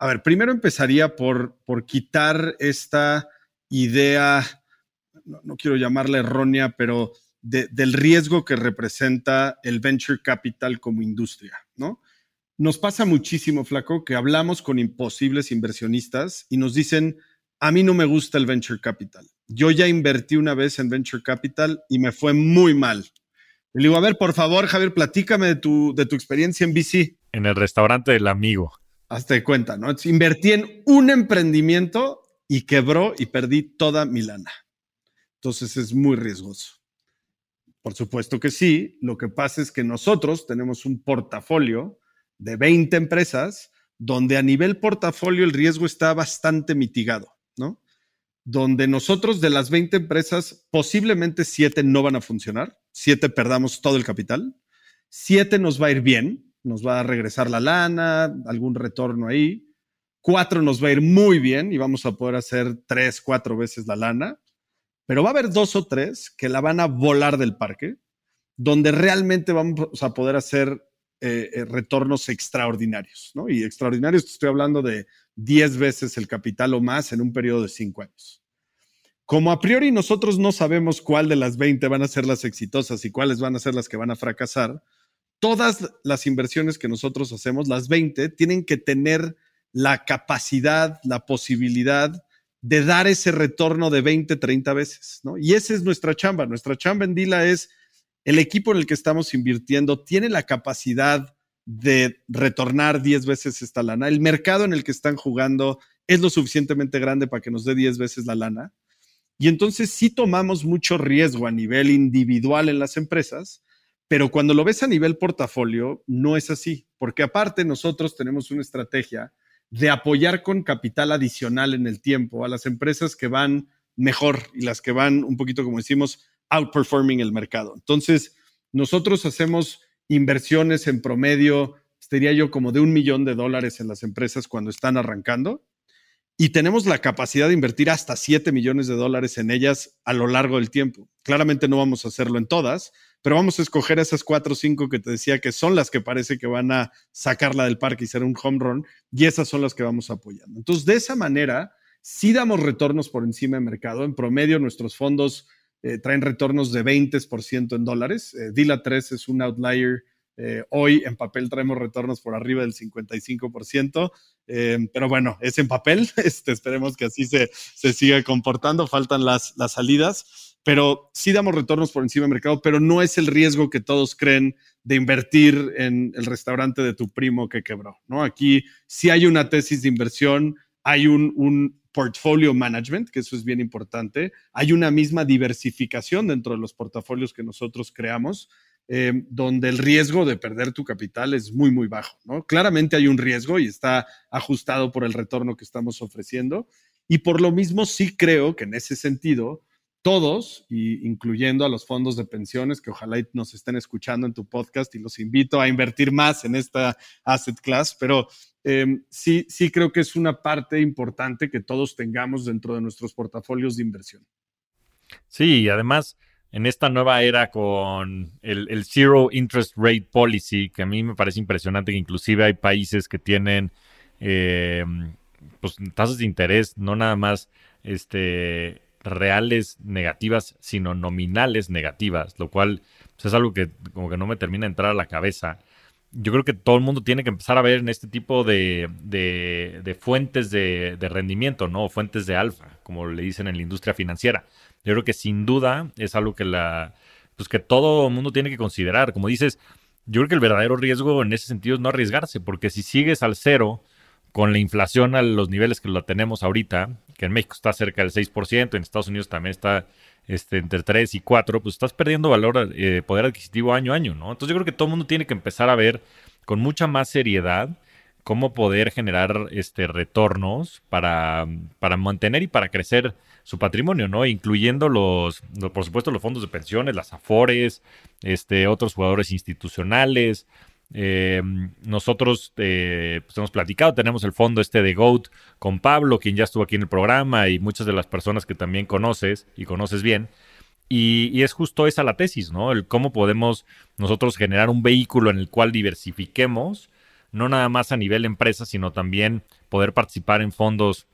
a ver, primero empezaría por, por quitar esta idea, no, quiero llamarla errónea, pero del riesgo que representa el venture capital como industria, ¿no? Nos pasa muchísimo, Flaco, que hablamos con imposibles inversionistas y nos dicen, a mí no me gusta el venture capital. Yo ya invertí una vez en venture capital y me fue muy mal. Le digo, a ver, por favor, Javier, platícame de tu, de tu experiencia en VC. En el restaurante del amigo. Hazte cuenta, ¿no? Invertí en un emprendimiento y quebró y perdí toda mi lana. Entonces es muy riesgoso. Por supuesto que sí. Lo que pasa es que nosotros tenemos un portafolio de 20 empresas donde a nivel portafolio el riesgo está bastante mitigado, ¿no? Donde nosotros de las 20 empresas, posiblemente 7 no van a funcionar, 7 perdamos todo el capital, 7 nos va a ir bien, nos va a regresar la lana, algún retorno ahí, 4 nos va a ir muy bien y vamos a poder hacer 3, 4 veces la lana, pero va a haber dos o tres que la van a volar del parque, donde realmente vamos a poder hacer eh, eh, retornos extraordinarios, ¿no? Y extraordinarios, estoy hablando de 10 veces el capital o más en un periodo de 5 años. Como a priori nosotros no sabemos cuál de las 20 van a ser las exitosas y cuáles van a ser las que van a fracasar, todas las inversiones que nosotros hacemos, las 20, tienen que tener la capacidad, la posibilidad de dar ese retorno de 20, 30 veces, ¿no? Y esa es nuestra chamba. Nuestra chamba en Dila es el equipo en el que estamos invirtiendo tiene la capacidad de retornar 10 veces esta lana. El mercado en el que están jugando es lo suficientemente grande para que nos dé 10 veces la lana. Y entonces sí tomamos mucho riesgo a nivel individual en las empresas, pero cuando lo ves a nivel portafolio, no es así, porque aparte nosotros tenemos una estrategia de apoyar con capital adicional en el tiempo a las empresas que van mejor y las que van un poquito, como decimos, outperforming el mercado. Entonces, nosotros hacemos inversiones en promedio, diría yo, como de un millón de dólares en las empresas cuando están arrancando y tenemos la capacidad de invertir hasta 7 millones de dólares en ellas a lo largo del tiempo. Claramente no vamos a hacerlo en todas, pero vamos a escoger esas cuatro o cinco que te decía que son las que parece que van a sacarla del parque y ser un home run, y esas son las que vamos apoyando. Entonces, de esa manera, sí damos retornos por encima del mercado. En promedio, nuestros fondos eh, traen retornos de 20% en dólares. Eh, Dila 3 es un outlier. Eh, hoy en papel traemos retornos por arriba del 55%, pero bueno, es en papel. Este, esperemos que así se, se siga comportando. Faltan las, las salidas pero sí damos retornos por encima del mercado, pero no es el riesgo que todos creen de invertir en el restaurante de tu primo que quebró, ¿no? Aquí sí hay una tesis de inversión, hay un, un portfolio management, que eso es bien importante, hay una misma diversificación dentro de los portafolios que nosotros creamos, eh, donde el riesgo de perder tu capital es muy, muy bajo, ¿no? Claramente hay un riesgo y está ajustado por el retorno que estamos ofreciendo. Y por lo mismo sí creo que en ese sentido, todos, incluyendo a los fondos de pensiones que ojalá nos estén escuchando en tu podcast y los invito a invertir más en esta asset class, pero em, sí, sí creo que es una parte importante que todos tengamos dentro de nuestros portafolios de inversión. Sí, y además en esta nueva era con el, Zero Interest Rate Policy, que a mí me parece impresionante que inclusive hay países que tienen em, pues, tasas de interés, no nada más este reales negativas, sino nominales negativas, lo cual pues, es algo que como que no me termina de entrar a la cabeza. Yo creo que todo el mundo tiene que empezar a ver en este tipo de, de, fuentes de, de, rendimiento, ¿no? Fuentes de alfa, como le dicen en la industria financiera. Yo creo que sin duda es algo que la pues que todo el mundo tiene que considerar. Como dices, yo creo que el verdadero riesgo en ese sentido es no arriesgarse, porque si sigues al cero con la inflación a los niveles que lo tenemos ahorita, que en México está cerca del 6%, en Estados Unidos también está este, entre 3 y 4, pues estás perdiendo valor, eh, poder adquisitivo año a año, ¿no? Entonces yo creo que todo el mundo tiene que empezar a ver con mucha más seriedad cómo poder generar este, retornos para, para mantener y para crecer su patrimonio, ¿no? Incluyendo los, por supuesto, los fondos de pensiones, las AFORES, este, otros jugadores institucionales, eh, nosotros eh, pues hemos platicado, tenemos el fondo este de GOAT con Pablo, quien ya estuvo aquí en el programa, y muchas de las personas que también conoces y conoces bien. Y, es justo esa la tesis, ¿no? El cómo podemos nosotros generar un vehículo en el cual diversifiquemos, no nada más a nivel empresa, sino también poder participar en fondos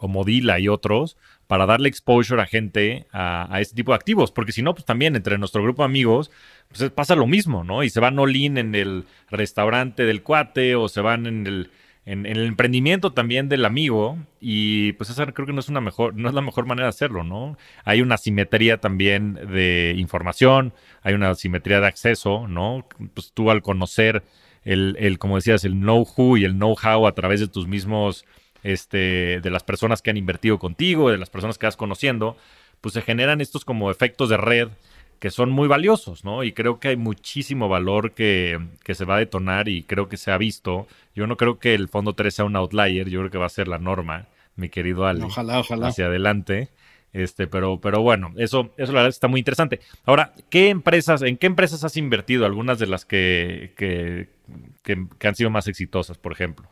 como Dila y otros, para darle exposure a gente a, a este tipo de activos, porque si no, pues también entre nuestro grupo de amigos, pues pasa lo mismo, ¿no? Y se van all in en el restaurante del cuate o se van en el, en, el emprendimiento también del amigo y pues esa creo que no es una mejor, no es la mejor manera de hacerlo, ¿no? Hay una simetría también de información, hay una simetría de acceso, ¿no? Pues tú al conocer el, el como decías, el know-who y el know-how a través de tus mismos este, de las personas que han invertido contigo, de las personas que vas conociendo, pues se generan estos como efectos de red que son muy valiosos, ¿no? Y creo que hay muchísimo valor que, que, se va a detonar y creo que se ha visto. Yo no creo que el fondo 3 sea un outlier, yo creo que va a ser la norma, mi querido Ale. Ojalá, ojalá. Hacia adelante. Este, pero, pero bueno, eso, eso la verdad está muy interesante. Ahora, ¿qué empresas, en qué empresas has invertido? Algunas de las que, que, que, han sido más exitosas, por ejemplo.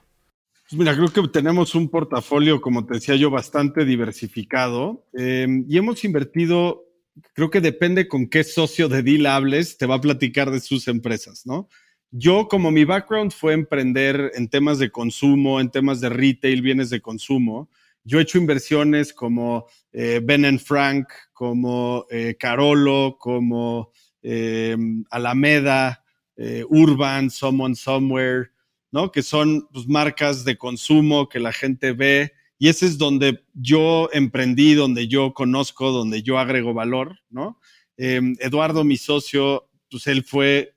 Pues mira, creo que tenemos un portafolio, como te decía yo, bastante diversificado em, y hemos invertido, creo que depende con qué socio de deal hables, te va a platicar de sus empresas, ¿no? Yo, como mi background fue emprender en temas de consumo, en temas de retail, bienes de consumo, yo he hecho inversiones como eh, Ben Frank, como eh, Carolo, como eh, Alameda, Urban, Someone Somewhere, ¿no? Que son pues, marcas de consumo que la gente ve. Y ese es donde yo emprendí, donde yo conozco, donde yo agrego valor, ¿no? Eduardo, mi socio, pues él fue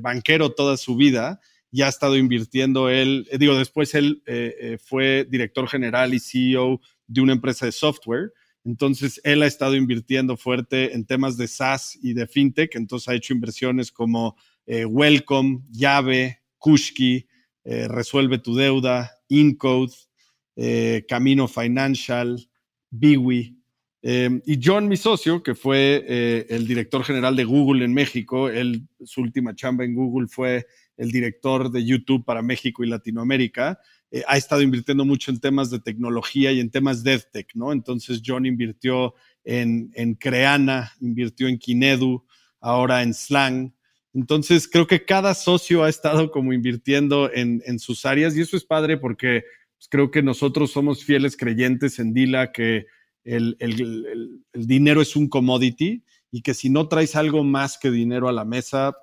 banquero toda su vida ya ha estado invirtiendo él, eh, digo, después él eh, eh, fue director general y CEO de una empresa de software. Entonces, él ha estado invirtiendo fuerte en temas de SaaS y de fintech. Entonces, ha hecho inversiones como Welcome, Llave, Kushki, Resuelve tu Deuda, Incode, Camino Financial, Biwi. y John, mi socio, que fue el director general de Google en México, él, su última chamba en Google fue el director de YouTube para México y Latinoamérica, eh, ha estado invirtiendo mucho en temas de tecnología y en temas de EdTech, ¿no? Entonces John invirtió en, Creana, invirtió en Kinedu, ahora en Slang. Entonces creo que cada socio ha estado como invirtiendo en, sus áreas y eso es padre porque pues, creo que nosotros somos fieles creyentes en Dila que el, el dinero es un commodity y que si no traes algo más que dinero a la mesa,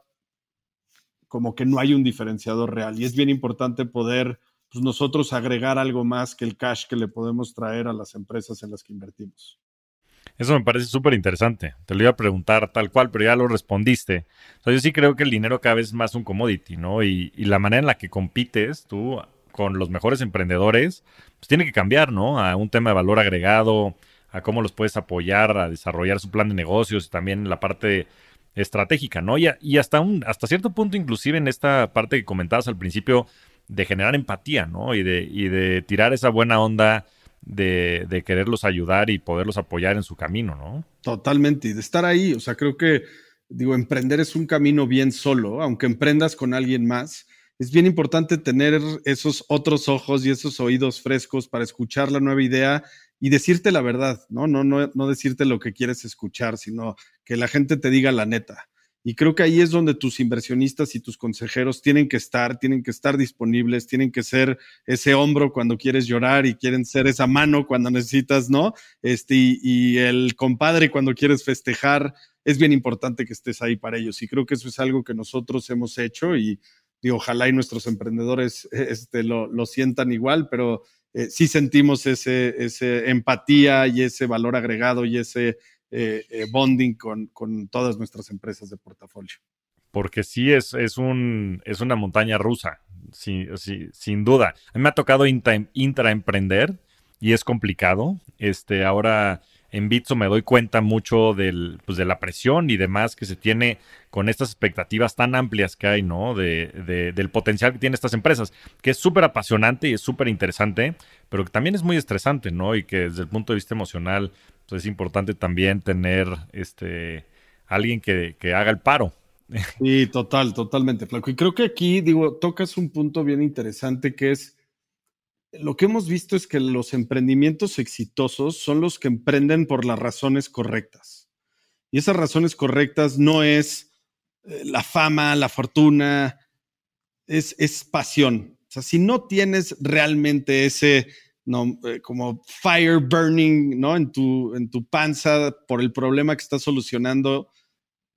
como que no hay un diferenciador real. Y es bien importante poder pues, nosotros agregar algo más que el cash que le podemos traer a las empresas en las que invertimos. Eso me parece súper interesante. Te lo iba a preguntar tal cual, pero ya lo respondiste. yo sí creo que el dinero cada vez es más un commodity, ¿no? Y, y, la manera en la que compites tú con los mejores emprendedores, pues tiene que cambiar, ¿no? A un tema de valor agregado, a cómo los puedes apoyar a desarrollar su plan de negocios y también la parte estratégica, ¿no? Y, hasta, un, hasta cierto punto, inclusive en esta parte que comentabas al principio, de generar empatía, ¿no? Y de, y de tirar esa buena onda de, de, quererlos ayudar y poderlos apoyar en su camino, ¿no? Totalmente, y de estar ahí, o sea, creo que, digo, emprender es un camino bien solo, aunque emprendas con alguien más. Es bien importante tener esos otros ojos y esos oídos frescos para escuchar la nueva idea y decirte la verdad, ¿no? No, no, no decirte lo que quieres escuchar, sino que la gente te diga la neta. Y creo que ahí es donde tus inversionistas y tus consejeros tienen que estar, tienen que estar disponibles, tienen que ser ese hombro cuando quieres llorar y quieren ser esa mano cuando necesitas, ¿no? Este, y, el compadre cuando quieres festejar. Es bien importante que estés ahí para ellos. Y creo que eso es algo que nosotros hemos hecho y, ojalá y nuestros emprendedores este, lo, lo sientan igual, pero eh, sí sentimos ese, ese, empatía y ese valor agregado y ese eh, eh, bonding con, con, todas nuestras empresas de portafolio. Porque sí es, es, un, es una montaña rusa, sí, sin duda. A mí me ha tocado intraemprender y es complicado. Este, ahora en Bitso me doy cuenta mucho del, pues, de la presión y demás que se tiene con estas expectativas tan amplias que hay, ¿no? De, del potencial que tienen estas empresas, que es súper apasionante y es súper interesante, pero que también es muy estresante, ¿no? Y que desde el punto de vista emocional es importante también tener este alguien que, que haga el paro. Sí, total, totalmente, Flaco. Y creo que aquí, digo, tocas un punto bien interesante que es lo que hemos visto es que los emprendimientos exitosos son los que emprenden por las razones correctas. Y esas razones correctas no es eh, la fama, la fortuna, es, es, pasión. O sea, si no tienes realmente ese no, eh, como fire burning ¿no? en, tu, en tu panza por el problema que estás solucionando,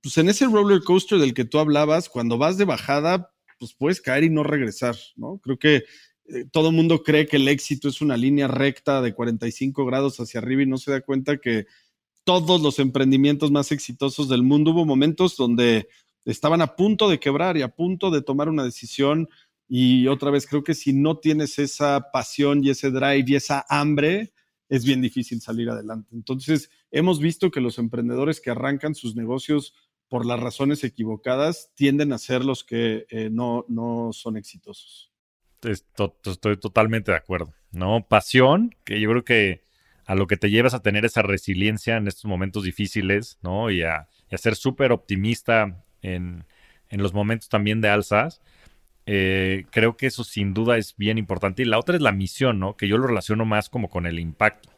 pues en ese roller coaster del que tú hablabas, cuando vas de bajada, pues puedes caer y no regresar, ¿no? Creo que eh, todo el mundo cree que el éxito es una línea recta de 45 grados hacia arriba y no se da cuenta que todos los emprendimientos más exitosos del mundo hubo momentos donde estaban a punto de quebrar y a punto de tomar una decisión y otra vez creo que si no tienes esa pasión y ese drive y esa hambre, es bien difícil salir adelante. Entonces, hemos visto que los emprendedores que arrancan sus negocios por las razones equivocadas, tienden a ser los que eh, no, no son exitosos. Estoy totalmente de acuerdo, ¿no? Pasión, que yo creo que a lo que te llevas a tener esa resiliencia en estos momentos difíciles, ¿no? Y a, ser súper optimista en, en, los momentos también de alzas. Eh, creo que eso sin duda es bien importante. Y la otra es la misión, ¿no? Que yo lo relaciono más como con el impacto,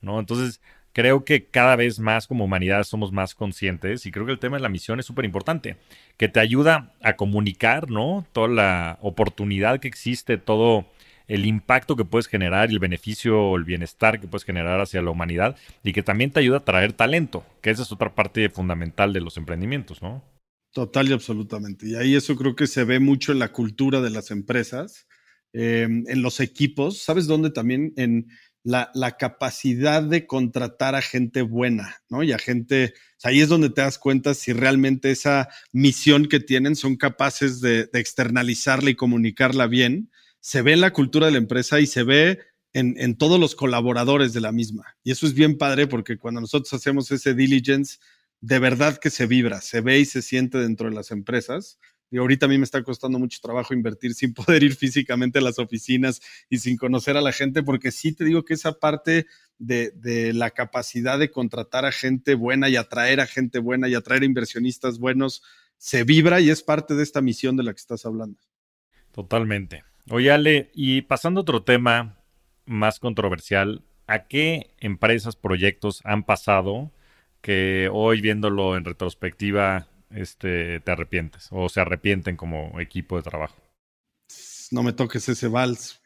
¿no? Entonces, creo que cada vez más como humanidad somos más conscientes y creo que el tema de la misión es súper importante, que te ayuda a comunicar, ¿no? Toda la oportunidad que existe, todo el impacto que puedes generar el beneficio o el bienestar que puedes generar hacia la humanidad y que también te ayuda a traer talento, que esa es otra parte fundamental de los emprendimientos, ¿no? Total y absolutamente. Y ahí eso creo que se ve mucho en la cultura de las empresas, eh, en los equipos. ¿Sabes dónde también? En, la, capacidad de contratar a gente buena, ¿no? Y a gente, ahí es donde te das cuenta si realmente esa misión que tienen son capaces de, externalizarla y comunicarla bien. Se ve en la cultura de la empresa y se ve en, en, todos los colaboradores de la misma. Y eso es bien padre porque cuando nosotros hacemos ese diligence, de verdad que se vibra, se ve y se siente dentro de las empresas. Y ahorita a mí me está costando mucho trabajo invertir sin poder ir físicamente a las oficinas y sin conocer a la gente, porque sí te digo que esa parte de, la capacidad de contratar a gente buena y atraer a gente buena y atraer inversionistas buenos se vibra y es parte de esta misión de la que estás hablando. Totalmente. Oye, Ale, y pasando a otro tema más controversial, ¿a qué empresas, proyectos han pasado que hoy viéndolo en retrospectiva este, te arrepientes o se arrepienten como equipo de trabajo? No me toques ese vals.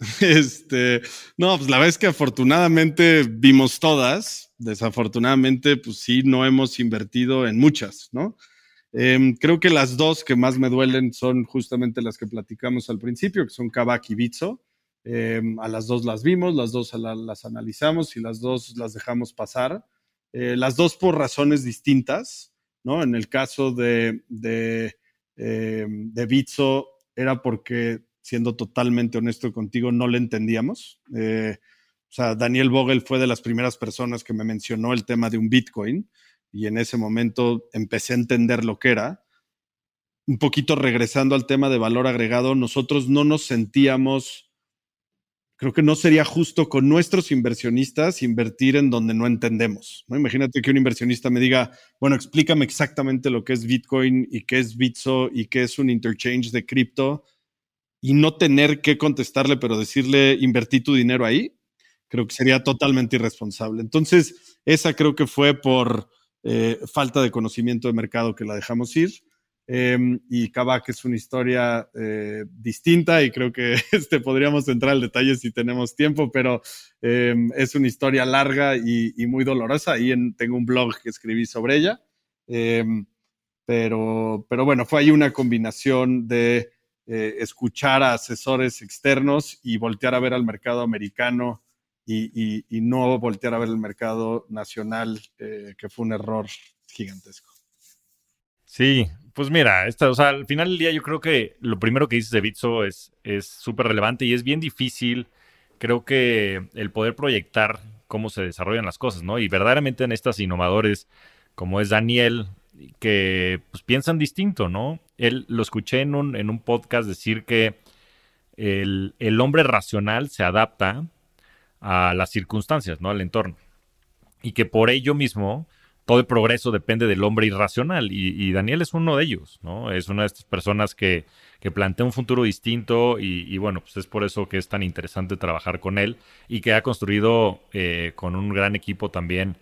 Este, no, pues la vez que afortunadamente vimos todas, desafortunadamente, pues sí, no hemos invertido en muchas, ¿no? Em, creo que las dos que más me duelen son justamente las que platicamos al principio, que son Kabak y Bitso. Em, a las dos las vimos, las dos las analizamos y las dos las dejamos pasar. Eh, las dos por razones distintas. ¿no? En el caso de, de, eh, de Bitso era porque, siendo totalmente honesto contigo, no le entendíamos. Eh, o sea, Daniel Vogel fue de las primeras personas que me mencionó el tema de un Bitcoin y en ese momento empecé a entender lo que era. Un poquito regresando al tema de valor agregado, nosotros no nos sentíamos creo que no sería justo con nuestros inversionistas invertir en donde no entendemos. ¿no? Imagínate que un inversionista me diga, bueno, explícame exactamente lo que es Bitcoin y qué es Bitso y qué es un interchange de cripto y no tener que contestarle, pero decirle, invertí tu dinero ahí, creo que sería totalmente irresponsable. Entonces, esa creo que fue por eh, falta de conocimiento de mercado que la dejamos ir. Em, y Kabak es una historia eh, distinta y creo que este, podríamos entrar al detalle si tenemos tiempo, pero em, es una historia larga y, muy dolorosa. Ahí tengo un blog que escribí sobre ella. Em, pero, pero bueno, fue ahí una combinación de eh, escuchar a asesores externos y voltear a ver al mercado americano y, y no voltear a ver el mercado nacional, eh, que fue un error gigantesco. Sí, pues mira, o sea, al final del día yo creo que lo primero que dices de Bitso es súper relevante y es bien difícil, creo que el poder proyectar cómo se desarrollan las cosas, ¿no? Y verdaderamente en estas innovadores, como es Daniel, que pues piensan distinto, ¿no? Él lo escuché en un, en un podcast decir que el, el hombre racional se adapta a las circunstancias, ¿no? Al entorno. Y que por ello mismo todo el progreso depende del hombre irracional y, Daniel es uno de ellos, ¿no? Es una de estas personas que, plantea un futuro distinto y, bueno, pues es por eso que es tan interesante trabajar con él y que ha construido eh, con un gran equipo también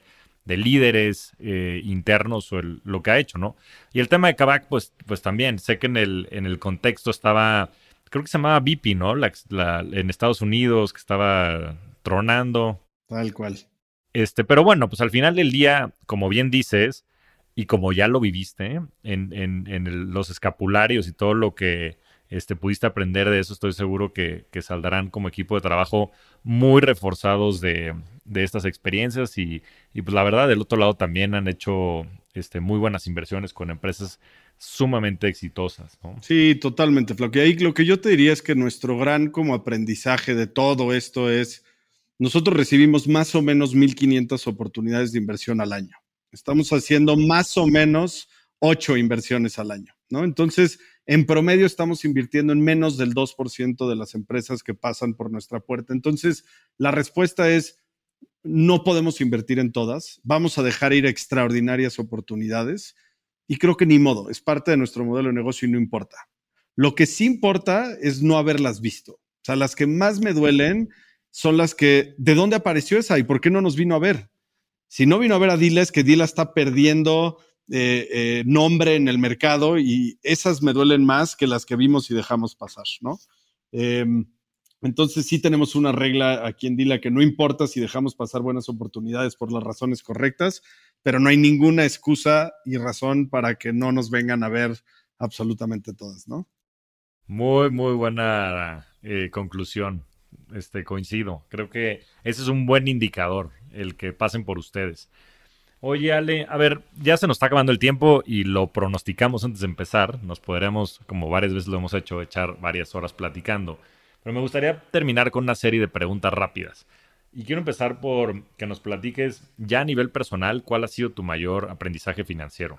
de líderes eh, internos o lo que ha hecho, ¿no? Y el tema de Kabak, pues, pues también, sé que en el, en el contexto estaba, creo que se llamaba BP, ¿no? en Estados Unidos, que estaba tronando. Tal cual. Este, pero bueno, pues al final del día, como bien dices, y como ya lo viviste en, en, los escapularios y todo lo que este, pudiste aprender de eso, estoy seguro que, saldrán como equipo de trabajo muy reforzados de, estas experiencias y, pues la verdad del otro lado también han hecho este, muy buenas inversiones con empresas sumamente exitosas. Sí, totalmente, Flaco. Y ahí lo que yo te diría es que nuestro gran como aprendizaje de todo esto es nosotros recibimos más o menos 1.500 oportunidades de inversión al año. Estamos haciendo más o menos ocho inversiones al año, ¿no? Entonces, en promedio estamos invirtiendo en menos del 2% de las empresas que pasan por nuestra puerta. Entonces, la respuesta es, no podemos invertir en todas, vamos a dejar ir extraordinarias oportunidades y creo que ni modo, es parte de nuestro modelo de negocio y no importa. Lo que sí importa es no haberlas visto. O sea, las que más me duelen son las que, ¿de dónde apareció esa y por qué no nos vino a ver? Si no vino a ver a Dila, es que Dila está perdiendo eh, eh, nombre en el mercado y esas me duelen más que las que vimos y dejamos pasar, ¿no? Em, entonces sí tenemos una regla aquí en Dila que no importa si dejamos pasar buenas oportunidades por las razones correctas, pero no hay ninguna excusa y razón para que no nos vengan a ver absolutamente todas, ¿no? Muy, muy buena eh, conclusión. Este, coincido. Creo que ese es un buen indicador, el que pasen por ustedes. Oye, Ale, a ver, ya se nos está acabando el tiempo y lo pronosticamos antes de empezar. Nos podremos, como varias veces lo hemos hecho, echar varias horas platicando. Pero me gustaría terminar con una serie de preguntas rápidas. Y quiero empezar por que nos platiques ya a nivel personal cuál ha sido tu mayor aprendizaje financiero.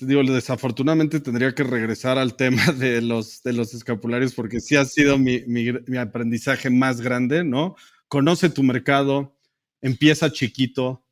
Digo, desafortunadamente tendría que regresar al tema de los, de los escapularios porque sí ha sido mi, mi aprendizaje más grande, ¿no? Conoce tu mercado, empieza chiquito,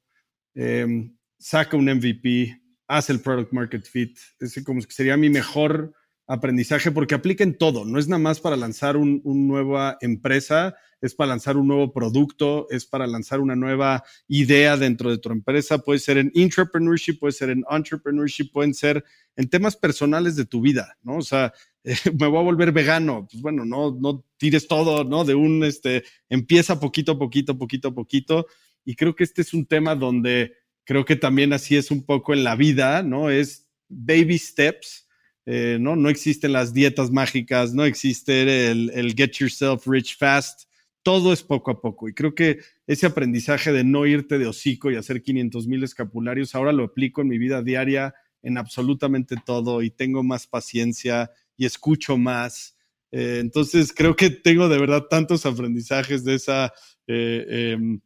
Em, saca un MVP, hace el product market fit. Ese como que sería mi mejor aprendizaje porque aplica en todo. No es nada más para lanzar una nueva empresa, es para lanzar un nuevo producto, es para lanzar una nueva idea dentro de tu empresa. Puede ser en entrepreneurship, puede ser en entrepreneurship, pueden ser en temas personales de tu vida, ¿no? O sea, me voy a volver vegano. Pues bueno, no, no tires todo, ¿no? De un, este, empieza poquito poquito, poquito poquito y creo que este es un tema donde creo que también así es un poco en la vida, ¿no? Es baby steps, eh, ¿no? No existen las dietas mágicas, no existe el, get yourself rich fast, todo es poco a poco. Y creo que ese aprendizaje de no irte de hocico y hacer 500 mil escapularios, ahora lo aplico en mi vida diaria en absolutamente todo y tengo más paciencia y escucho más. Eh, entonces, creo que tengo de verdad tantos aprendizajes de esa eh, em,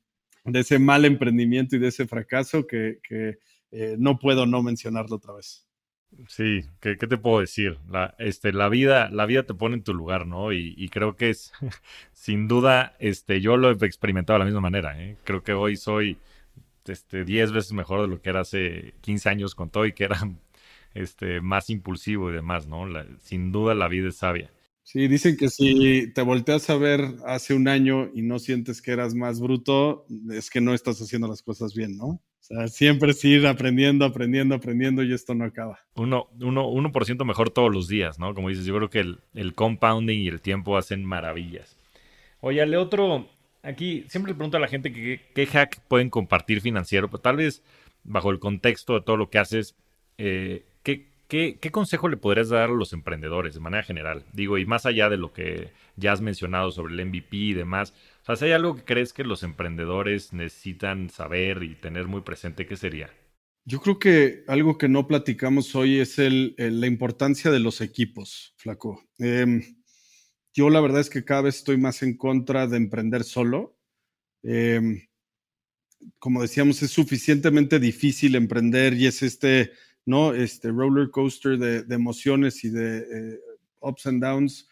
de ese mal emprendimiento y de ese fracaso que, no puedo no mencionarlo otra vez. Sí, ¿qué, te puedo decir? La, este, la, vida, la vida te pone en tu lugar, ¿no? Y, creo que es, sin duda, este, yo lo he experimentado de la misma manera. ¿eh? Creo que hoy soy este, 10 veces mejor de lo que era hace 15 años con todo y que era este, más impulsivo y demás, ¿no? sin duda la vida es sabia. Sí, dicen que si te volteas a ver hace un año y no sientes que eras más bruto, es que no estás haciendo las cosas bien, ¿no? Sea, siempre es ir aprendiendo, aprendiendo, aprendiendo y esto no acaba. Uno, uno, uno por ciento mejor todos los días, ¿no? Como dices, yo creo que el, el compounding y el tiempo hacen maravillas. Oye, Ale, otro, aquí siempre le pregunto a la gente que, qué hack pueden compartir financiero, pero tal vez bajo el contexto de todo lo que haces, eh, ¿qué, ¿Qué, consejo le podrías dar a los emprendedores de manera general? Digo, y más allá de lo que ya has mencionado sobre el MVP y demás, o sea, hay algo que crees que los emprendedores necesitan saber y tener muy presente, ¿qué sería? Yo creo que algo que no platicamos hoy es el, la importancia de los equipos, Flaco. Em, yo la verdad es que cada vez estoy más en contra de emprender solo. Em, como decíamos, es suficientemente difícil emprender y es este ¿no? Este roller coaster de, emociones y de eh, ups and downs.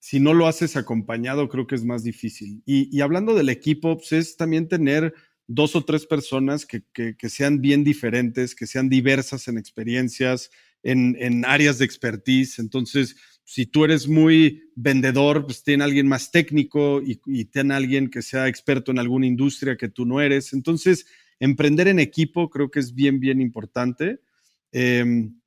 Si no lo haces acompañado, creo que es más difícil. Y, hablando del equipo, pues es también tener dos o tres personas que, sean bien diferentes, que sean diversas en experiencias, en, áreas de expertise. Entonces, si tú eres muy vendedor, pues ten alguien más técnico y, y ten alguien que sea experto en alguna industria que tú no eres. Entonces, emprender en equipo creo que es bien, bien importante. Em,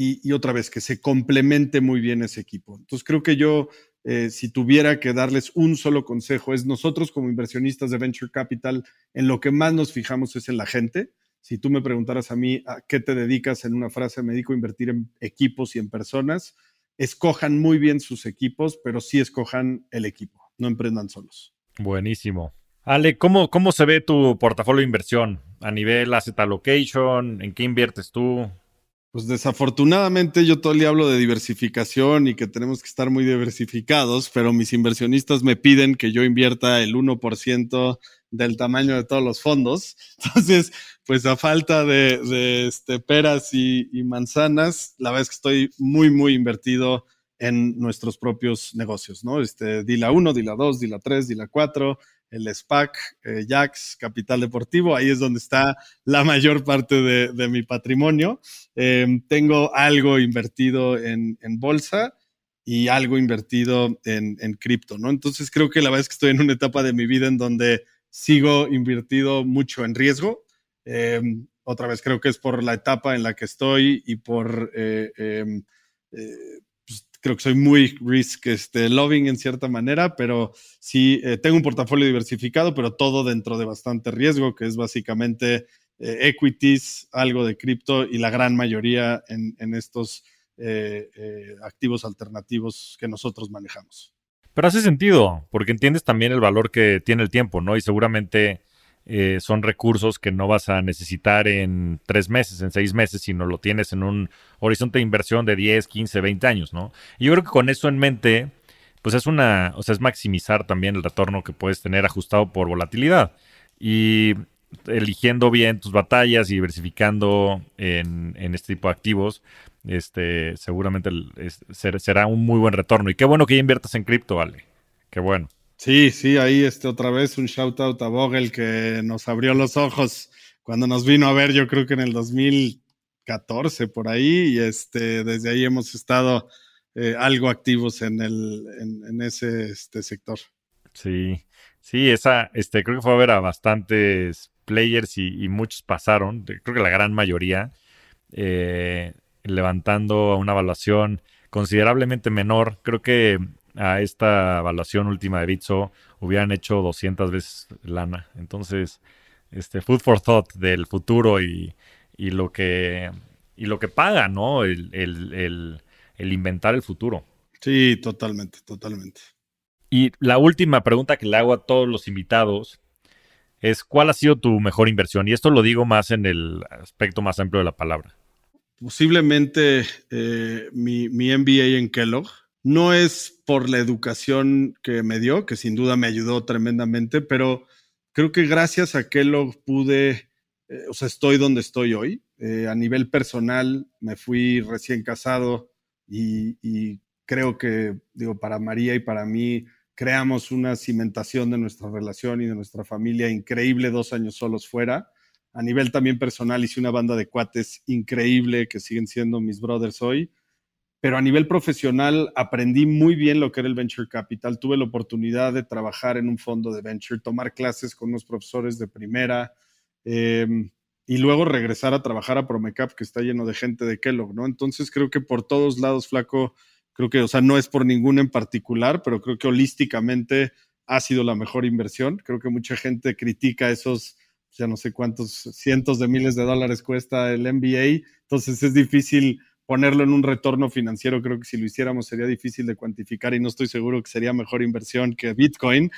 y, otra vez, que se complemente muy bien ese equipo. Entonces, creo que yo, eh, si tuviera que darles un solo consejo, es nosotros como inversionistas de Venture Capital, en lo que más nos fijamos es en la gente. Si tú me preguntaras a mí a qué te dedicas en una frase, me dedico invertir en equipos y en personas. Escojan muy bien sus equipos, pero sí escojan el equipo, no emprendan solos. Buenísimo. Ale, ¿cómo, ¿cómo se ve tu portafolio de inversión? A nivel asset allocation, ¿en qué inviertes tú? Pues desafortunadamente yo todo el día hablo de diversificación y que tenemos que estar muy diversificados, pero mis inversionistas me piden que yo invierta el 1% del tamaño de todos los fondos. Entonces, pues a falta de, este, peras y, y, manzanas, la verdad es que estoy muy, muy invertido en nuestros propios negocios, ¿no? Este, Dila 1, Dila 2, Dila 3, Dila 4, el SPAC, eh, Jax, Capital Deportivo, ahí es donde está la mayor parte de, mi patrimonio. Em, tengo algo invertido en, bolsa y algo invertido en, cripto, ¿no? Entonces creo que la verdad es que estoy en una etapa de mi vida en donde sigo invertido mucho en riesgo. Em, otra vez creo que es por la etapa en la que estoy y por eh, em, eh, creo que soy muy risk este, loving en cierta manera, pero sí eh, tengo un portafolio diversificado, pero todo dentro de bastante riesgo, que es básicamente eh, equities, algo de cripto y la gran mayoría en, estos eh, activos alternativos que nosotros manejamos. Pero hace sentido, porque entiendes también el valor que tiene el tiempo, ¿no? Y seguramente eh, son recursos que no vas a necesitar en tres meses, en seis meses, sino lo tienes en un horizonte de inversión de 10, 15, 20 años, ¿no? Y yo creo que con eso en mente, pues es una, o sea, es maximizar también el retorno que puedes tener ajustado por volatilidad. Y eligiendo bien tus batallas y diversificando en, este tipo de activos, este, seguramente será un muy buen retorno. Y qué bueno que ya inviertas en cripto, vale. Qué bueno. Sí, sí, ahí este, otra vez un shout out a Vogel que nos abrió los ojos cuando nos vino a ver, yo creo que en el 2014 por ahí, y este, desde ahí hemos estado eh, algo activos en, el, en, ese este, sector. Sí, sí, esa, este, creo que fue a ver a bastantes players y, muchos pasaron, creo que la gran mayoría, eh, levantando una evaluación considerablemente menor. Creo que a esta evaluación última de Bitso hubieran hecho 200 veces lana. Entonces, este food for thought del futuro y, lo que y lo que paga, ¿no? El, el, inventar el futuro. Sí, totalmente, totalmente. Y la última pregunta que le hago a todos los invitados es ¿cuál ha sido tu mejor inversión? Y esto lo digo más en el aspecto más amplio de la palabra. Posiblemente eh, mi, mi MBA en Kellogg no es por la educación que me dio, que sin duda me ayudó tremendamente, pero creo que gracias a lo pude, eh, o sea, estoy donde estoy hoy. Eh, a nivel personal, me fui recién casado y, creo que, digo, para María y para mí, creamos una cimentación de nuestra relación y de nuestra familia increíble dos años solos fuera. A nivel también personal, hice una banda de cuates increíble que siguen siendo mis brothers hoy pero a nivel profesional aprendí muy bien lo que era el venture capital. Tuve la oportunidad de trabajar en un fondo de venture, tomar clases con unos profesores de primera em, y luego regresar a trabajar a Promecap, que está lleno de gente de Kellogg, ¿no? Entonces creo que por todos lados, Flaco, creo que, o sea, no es por ninguna en particular, pero creo que holísticamente ha sido la mejor inversión. Creo que mucha gente critica esos, ya no sé cuántos cientos de miles de dólares cuesta el MBA, entonces es difícil ponerlo en un retorno financiero, creo que si lo hiciéramos sería difícil de cuantificar y no estoy seguro que sería mejor inversión que Bitcoin,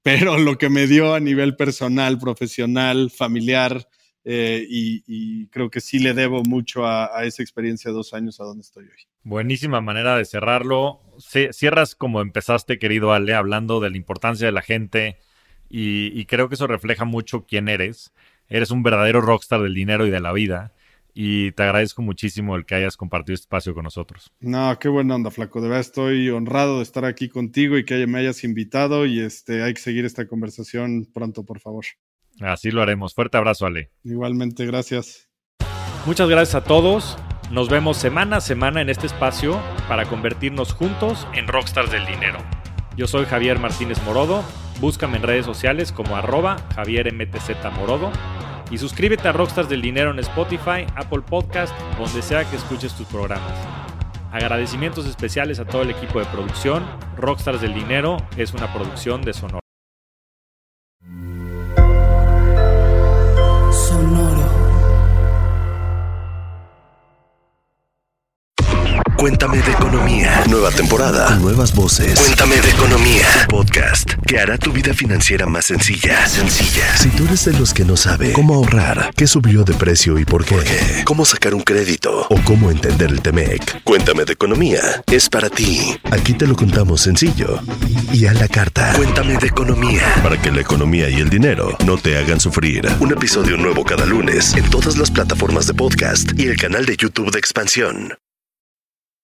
pero lo que me dio a nivel personal, profesional, familiar, eh, y, creo que sí le debo mucho a, esa experiencia dos años a donde estoy hoy. Buenísima manera de cerrarlo. Cierras como empezaste, querido Ale, hablando de la importancia de la gente y creo que eso refleja mucho quién eres. Eres un verdadero rockstar del dinero y de la vida y te agradezco muchísimo el que hayas compartido este espacio con nosotros. No, qué buena onda, Flaco. De verdad estoy honrado de estar aquí contigo y que me hayas invitado y este, hay que seguir esta conversación pronto, por favor. Así lo haremos. Fuerte abrazo, Ale. Igualmente, gracias. Muchas gracias a todos. Nos vemos semana a semana en este espacio para convertirnos juntos en rockstars del dinero. Yo soy Javier Martínez Morodo. Búscame en redes sociales como arroba Javier MTZ Morodo y suscríbete a Rockstars del Dinero en Spotify, Apple Podcast, donde sea que escuches tus programas. Agradecimientos especiales a todo el equipo de producción. Rockstars del Dinero es una producción de Sonora. Cuéntame de Economía. Nueva temporada. Nuevas voces. Cuéntame de Economía. Podcast que hará tu vida financiera más sencilla. Sencilla. Si tú eres de los que no sabe cómo ahorrar, qué subió de precio y por qué, cómo sacar un crédito o cómo entender el TEMEC, Cuéntame de Economía es para ti. Aquí te lo contamos sencillo y a la carta. Cuéntame de Economía. Para que la economía y el dinero no te hagan sufrir. Un episodio nuevo cada lunes en todas las plataformas de podcast y el canal de YouTube de Expansión.